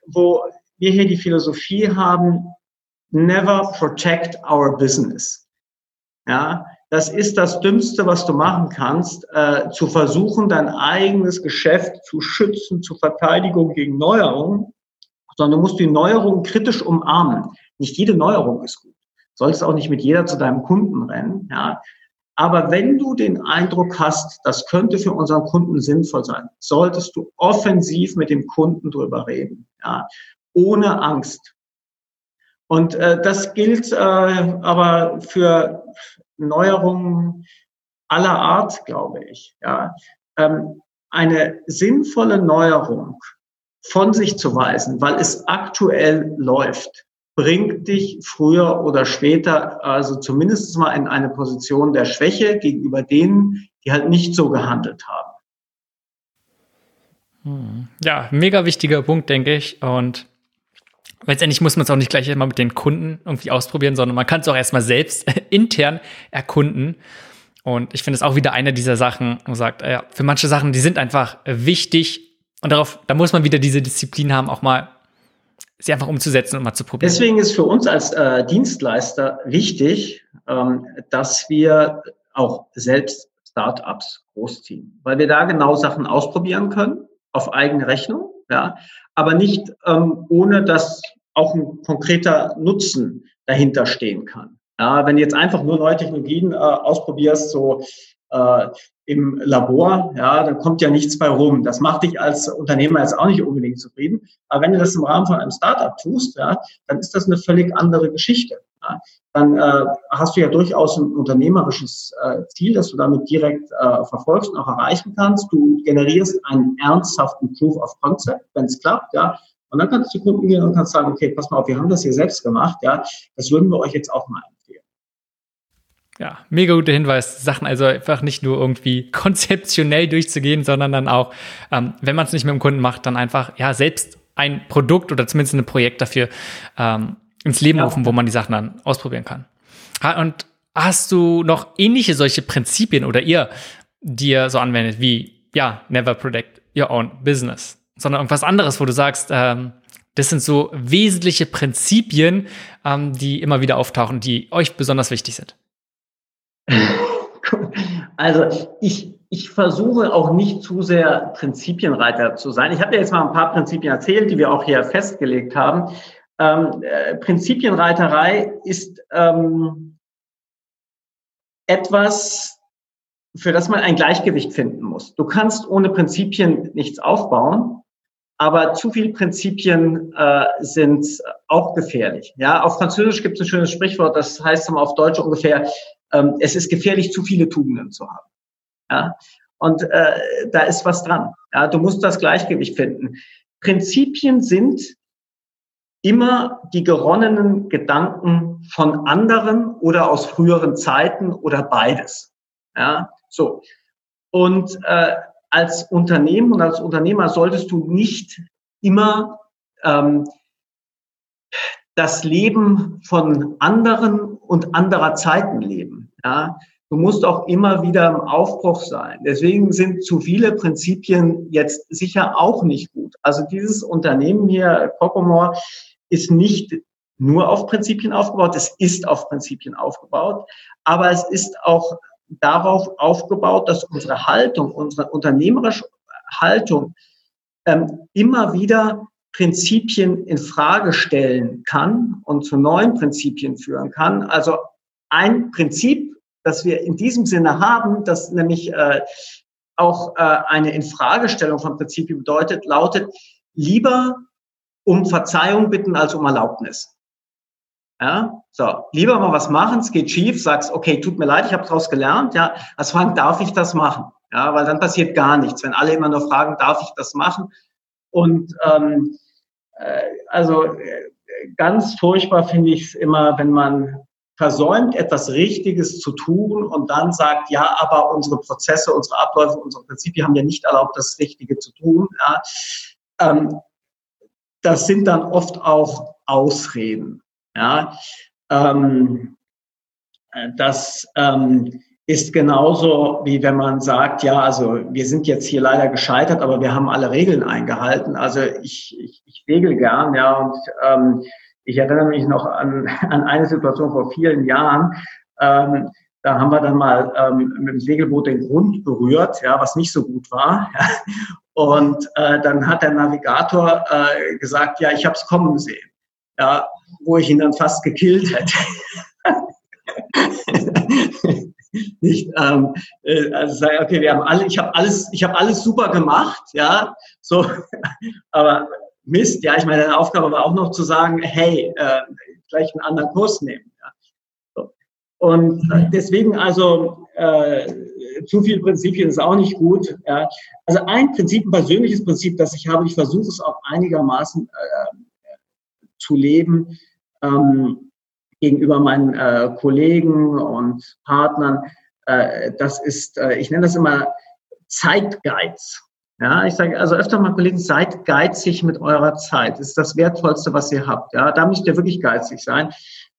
wo wir hier die Philosophie haben, never protect our business. Ja, das ist das Dümmste, was du machen kannst, äh, zu versuchen, dein eigenes Geschäft zu schützen, zur Verteidigung gegen Neuerungen, sondern du musst die Neuerung kritisch umarmen. Nicht jede Neuerung ist gut. Du solltest auch nicht mit jeder zu deinem Kunden rennen. Ja. Aber wenn du den Eindruck hast, das könnte für unseren Kunden sinnvoll sein, solltest du offensiv mit dem Kunden drüber reden, ja, ohne Angst. Und äh, das gilt äh, aber für Neuerungen aller Art, glaube ich. Ja. Ähm, eine sinnvolle Neuerung von sich zu weisen, weil es aktuell läuft, bringt dich früher oder später, also zumindest mal in eine Position der Schwäche gegenüber denen, die halt nicht so gehandelt haben. Hm. Ja, mega wichtiger Punkt, denke ich. Und letztendlich muss man es auch nicht gleich immer mit den Kunden irgendwie ausprobieren, sondern man kann es auch erstmal selbst <laughs> intern erkunden. Und ich finde es auch wieder eine dieser Sachen, wo man sagt, ja, für manche Sachen, die sind einfach wichtig. Und darauf, da muss man wieder diese Disziplin haben, auch mal sie einfach umzusetzen und mal zu probieren. Deswegen ist für uns als äh, Dienstleister wichtig, ähm, dass wir auch selbst Startups großziehen, weil wir da genau Sachen ausprobieren können auf eigene Rechnung, ja, aber nicht ähm, ohne dass auch ein konkreter Nutzen dahinter stehen kann. Ja, wenn du jetzt einfach nur neue Technologien äh, ausprobierst, so äh, im Labor, ja, dann kommt ja nichts bei rum. Das macht dich als Unternehmer jetzt auch nicht unbedingt zufrieden. Aber wenn du das im Rahmen von einem Startup tust, ja, dann ist das eine völlig andere Geschichte. Dann äh, hast du ja durchaus ein unternehmerisches äh, Ziel, das du damit direkt äh, verfolgst und auch erreichen kannst. Du generierst einen ernsthaften Proof of Concept, wenn es klappt, ja. Und dann kannst du Kunden gehen und kannst sagen, okay, pass mal auf, wir haben das hier selbst gemacht, ja, das würden wir euch jetzt auch mal ja, mega guter Hinweis, Sachen also einfach nicht nur irgendwie konzeptionell durchzugehen, sondern dann auch, ähm, wenn man es nicht mit dem Kunden macht, dann einfach ja selbst ein Produkt oder zumindest ein Projekt dafür ähm, ins Leben ja. rufen, wo man die Sachen dann ausprobieren kann. Und hast du noch ähnliche solche Prinzipien oder ihr, die ihr so anwendet, wie ja, never predict your own business, sondern irgendwas anderes, wo du sagst, ähm, das sind so wesentliche Prinzipien, ähm, die immer wieder auftauchen, die euch besonders wichtig sind. <laughs> Also ich, ich versuche auch nicht zu sehr Prinzipienreiter zu sein. Ich habe ja jetzt mal ein paar Prinzipien erzählt, die wir auch hier festgelegt haben. Ähm, äh, Prinzipienreiterei ist ähm, etwas, für das man ein Gleichgewicht finden muss. Du kannst ohne Prinzipien nichts aufbauen, aber zu viele Prinzipien äh, sind auch gefährlich. Ja, auf Französisch gibt es ein schönes Sprichwort, das heißt auf Deutsch ungefähr, ähm, es ist gefährlich, zu viele Tugenden zu haben. Ja? Und äh, da ist was dran. Ja? Du musst das Gleichgewicht finden. Prinzipien sind immer die geronnenen Gedanken von anderen oder aus früheren Zeiten oder beides. Ja, so. Und äh, als Unternehmen und als Unternehmer solltest du nicht immer ähm, das Leben von anderen und anderer Zeiten leben. Ja, du musst auch immer wieder im Aufbruch sein. Deswegen sind zu viele Prinzipien jetzt sicher auch nicht gut. Also dieses Unternehmen hier, Cocomore, ist nicht nur auf Prinzipien aufgebaut, es ist auf Prinzipien aufgebaut, aber es ist auch darauf aufgebaut, dass unsere Haltung, unsere unternehmerische Haltung ähm, immer wieder Prinzipien in Frage stellen kann und zu neuen Prinzipien führen kann. Also ein Prinzip, das wir in diesem Sinne haben, das nämlich äh, auch äh, eine Infragestellung von Prinzipien bedeutet, lautet lieber um Verzeihung bitten als um Erlaubnis. Ja, so, lieber mal was machen, es geht schief, sagst, okay, tut mir leid, ich habe daraus gelernt, ja, als Frank darf ich das machen, ja, weil dann passiert gar nichts, wenn alle immer nur fragen, darf ich das machen? Und ähm, äh, also äh, ganz furchtbar finde ich es immer, wenn man versäumt, etwas Richtiges zu tun und dann sagt, ja, aber unsere Prozesse, unsere Abläufe, unsere Prinzipien haben ja nicht erlaubt, das Richtige zu tun. Ja. Ähm, das sind dann oft auch Ausreden. Ja. Ähm, äh, das ähm, ist genauso wie wenn man sagt, ja, also wir sind jetzt hier leider gescheitert, aber wir haben alle Regeln eingehalten. Also ich, ich, ich segel gern, ja, und ähm, ich erinnere mich noch an, <laughs> an eine Situation vor vielen Jahren. Ähm, da haben wir dann mal ähm, mit dem Segelboot den Grund berührt, ja, was nicht so gut war. Ja. <laughs> Und äh, dann hat der Navigator äh, gesagt, ja, ich habe es kommen sehen. Ja, wo ich ihn dann fast gekillt hätte. <laughs> nicht ähm, äh, also sagen, okay, wir haben alle, ich habe alles, ich habe alles super gemacht, ja, so, <laughs> aber Mist, ja, ich meine, deine Aufgabe war auch noch zu sagen, hey, äh, gleich einen anderen Kurs nehmen. Ja. Und deswegen also äh, zu viel Prinzipien ist auch nicht gut. Ja. Also ein Prinzip, ein persönliches Prinzip, das ich habe, ich versuche es auch einigermaßen äh, zu leben ähm, gegenüber meinen äh, Kollegen und Partnern. Äh, das ist, äh, ich nenne das immer Zeitgeiz. Ja, ich sage also öfter mal Kollegen, seid geizig mit eurer Zeit. Das ist das Wertvollste, was ihr habt. Ja, da müsst ihr wirklich geizig sein.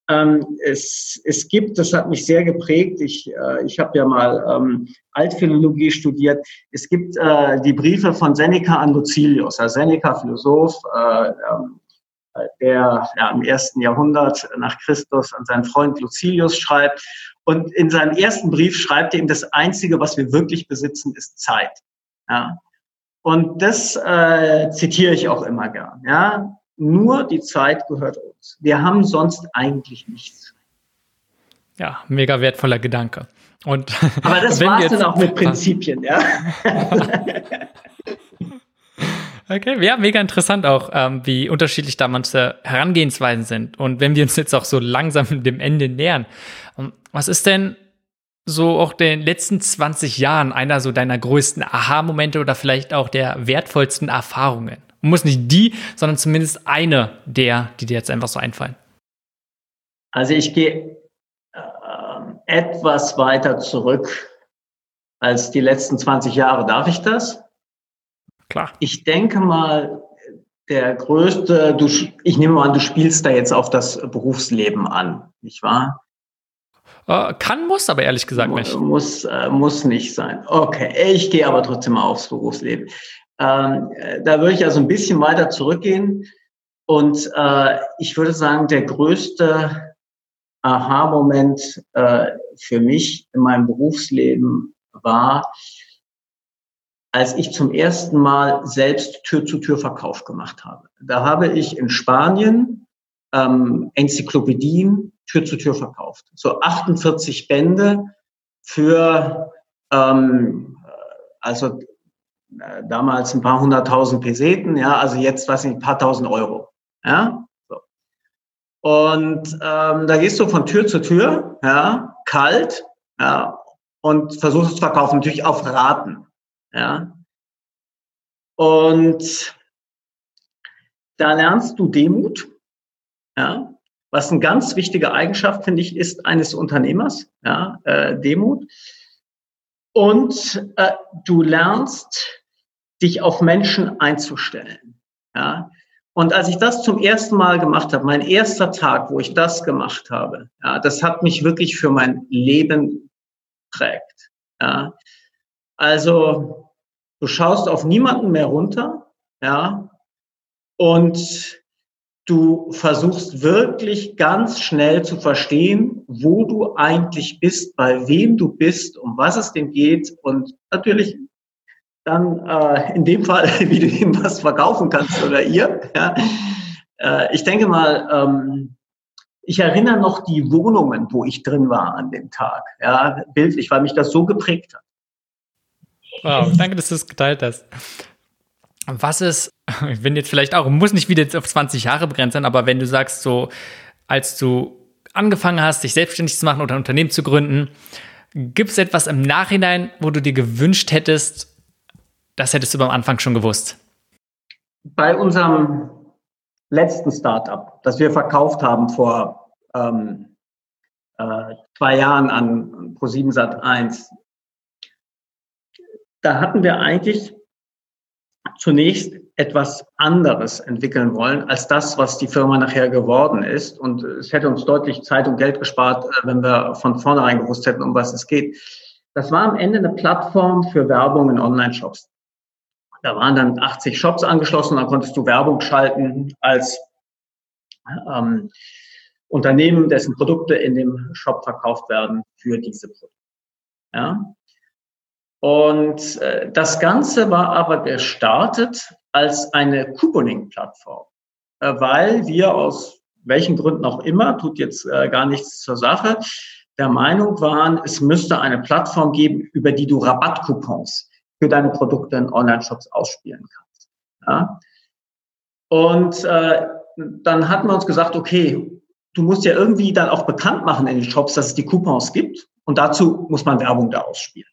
Ähm, es, es gibt, das hat mich sehr geprägt, ich, äh, ich habe ja mal ähm, Altphilologie studiert, es gibt äh, die Briefe von Seneca an Lucilius, also Seneca, Philosoph, äh, ähm, der ja, im ersten Jahrhundert nach Christus an seinen Freund Lucilius schreibt. Und in seinem ersten Brief schreibt er ihm, das Einzige, was wir wirklich besitzen, ist Zeit. Ja. Und das äh, zitiere ich auch immer gern. Ja. Nur die Zeit gehört uns. Wir haben sonst eigentlich nichts. Ja, mega wertvoller Gedanke. Und Aber <laughs> das war es dann auch mit <laughs> Prinzipien, ja. <laughs> Okay, ja, mega interessant auch, ähm, wie unterschiedlich da manche Herangehensweisen sind. Und wenn wir uns jetzt auch so langsam dem Ende nähern, ähm, was ist denn so auch den letzten 20 Jahren einer so deiner größten Aha-Momente oder vielleicht auch der wertvollsten Erfahrungen? Muss nicht die, sondern zumindest eine der, die dir jetzt einfach so einfallen. Also ich gehe äh, etwas weiter zurück als die letzten 20 Jahre. Darf ich das? Klar. Ich denke mal, der größte, du, ich nehme mal an, du spielst da jetzt auf das Berufsleben an, nicht wahr? Äh, kann, muss, aber ehrlich gesagt nicht. Muss, äh, muss nicht sein. Okay, ich gehe aber trotzdem mal aufs Berufsleben. Ähm, da würde ich also ein bisschen weiter zurückgehen. Und äh, ich würde sagen, der größte Aha-Moment äh, für mich in meinem Berufsleben war, als ich zum ersten Mal selbst Tür-zu-Tür-Verkauf gemacht habe. Da habe ich in Spanien ähm, Enzyklopädien Tür-zu-Tür verkauft. So 48 Bände für ähm, also äh, damals ein paar hunderttausend Peseten, ja, also jetzt weiß ich ein paar tausend Euro. Ja, so. Und ähm, da gehst du von Tür zu Tür, ja, kalt, ja, und versuchst es zu verkaufen, natürlich auf Raten. Ja? Und da lernst du Demut, ja? was eine ganz wichtige Eigenschaft, finde ich, ist eines Unternehmers, ja? Äh, Demut. Und äh, du lernst, dich auf Menschen einzustellen. Ja? Und als ich das zum ersten Mal gemacht habe, mein erster Tag, wo ich das gemacht habe, ja, das hat mich wirklich für mein Leben prägt. Ja. Also Du schaust auf niemanden mehr runter, ja, und du versuchst wirklich ganz schnell zu verstehen, wo du eigentlich bist, bei wem du bist, um was es denn geht und natürlich dann äh, in dem Fall, <laughs> wie du ihm was verkaufen kannst oder ihr. Ja. Äh, ich denke mal, ähm, ich erinnere noch die Wohnungen, wo ich drin war an dem Tag, ja, bildlich, weil mich das so geprägt hat. Wow, danke, dass du es geteilt hast. Was ist, <laughs> ich bin jetzt vielleicht auch, muss nicht wieder auf 20 Jahre begrenzt sein, aber wenn du sagst, so, als du angefangen hast, dich selbstständig zu machen oder ein Unternehmen zu gründen, gibt es etwas im Nachhinein, wo du dir gewünscht hättest, das hättest du beim Anfang schon gewusst? Bei unserem letzten Startup, das wir verkauft haben vor ähm, äh, zwei Jahren an Pro7 Sat 1, da hatten wir eigentlich zunächst etwas anderes entwickeln wollen als das, was die Firma nachher geworden ist. Und es hätte uns deutlich Zeit und Geld gespart, äh, wenn wir von vornherein gewusst hätten, um was es geht. Das war am Ende eine Plattform für Werbung in Online-Shops. Da waren dann 80 Shops angeschlossen, da konntest du Werbung schalten als ähm, Unternehmen, dessen Produkte in dem Shop verkauft werden für diese Produkte. Ja? Und äh, das Ganze war aber gestartet als eine Couponing-Plattform, äh, weil wir aus welchen Gründen auch immer, tut jetzt äh, gar nichts zur Sache, der Meinung waren, es müsste eine Plattform geben, über die du Rabattcoupons für deine Produkte in Online-Shops ausspielen kannst. Ja? Und äh, dann hatten wir uns gesagt, okay, du musst ja irgendwie dann auch bekannt machen in den Shops, dass es die Coupons gibt. Und dazu muss man Werbung da ausspielen.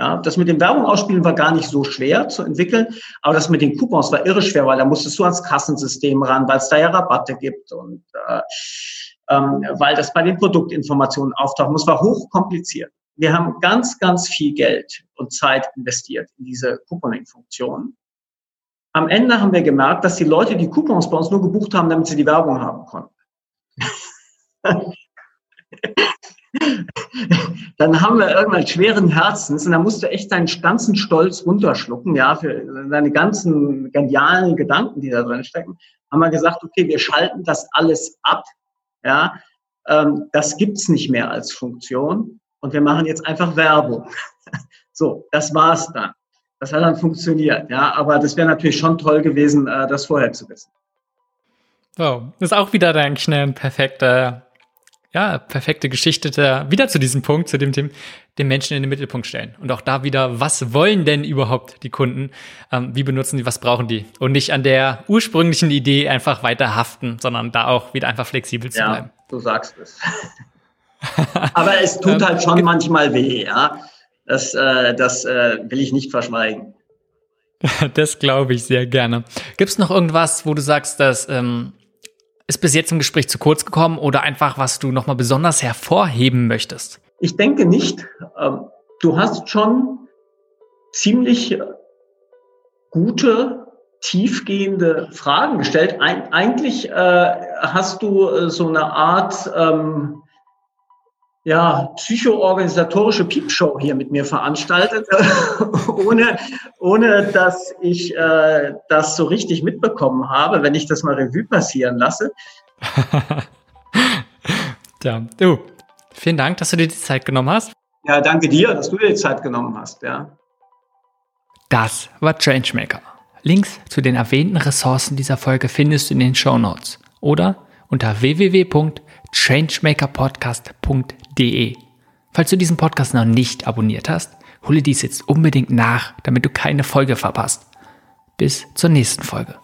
Ja, das mit dem Werbung ausspielen war gar nicht so schwer zu entwickeln, aber das mit den Coupons war irre schwer, weil da musstest du ans Kassensystem ran, weil es da ja Rabatte gibt und äh, ähm, weil das bei den Produktinformationen auftauchen muss, war hochkompliziert. Wir haben ganz, ganz viel Geld und Zeit investiert in diese Couponing-Funktion. Am Ende haben wir gemerkt, dass die Leute die Coupons bei uns nur gebucht haben, damit sie die Werbung haben konnten. <laughs> dann haben wir irgendwann schweren Herzens und da musst du echt deinen ganzen Stolz runterschlucken, ja, für deine ganzen genialen Gedanken, die da drin stecken, haben wir gesagt, okay, wir schalten das alles ab, ja, ähm, das gibt's nicht mehr als Funktion und wir machen jetzt einfach Werbung. <laughs> so, das war's dann. Das hat dann funktioniert, ja, aber das wäre natürlich schon toll gewesen, äh, das vorher zu wissen. Das ist auch wieder dann schnell ein perfekter ja, perfekte Geschichte da wieder zu diesem Punkt, zu dem Thema, den Menschen in den Mittelpunkt stellen. Und auch da wieder, was wollen denn überhaupt die Kunden? Ähm, wie benutzen die, was brauchen die? Und nicht an der ursprünglichen Idee einfach weiter haften, sondern da auch wieder einfach flexibel zu ja, bleiben. Du sagst es. <laughs> <laughs> Aber es tut halt schon ähm, manchmal weh, ja. Das, äh, das äh, will ich nicht verschweigen. <laughs> Das glaube ich sehr gerne. Gibt es noch irgendwas, wo du sagst, dass ähm, ist bis jetzt im Gespräch zu kurz gekommen oder einfach, was du nochmal besonders hervorheben möchtest? Ich denke nicht. Ähm, du hast schon ziemlich gute, tiefgehende Fragen gestellt. eigentlich äh, hast du äh, so eine Art ähm, ja, psychoorganisatorische Piepshow hier mit mir veranstaltet, <laughs> ohne, ohne dass ich äh, das so richtig mitbekommen habe, wenn ich das mal Revue passieren lasse. <laughs> ja, du, vielen Dank, dass du dir die Zeit genommen hast. Ja, danke dir, dass du dir die Zeit genommen hast, ja. Das war Changemaker. Links zu den erwähnten Ressourcen dieser Folge findest du in den Show Notes oder unter www.changemakerpodcast.de. Falls du diesen Podcast noch nicht abonniert hast, hole dies jetzt unbedingt nach, damit du keine Folge verpasst. Bis zur nächsten Folge.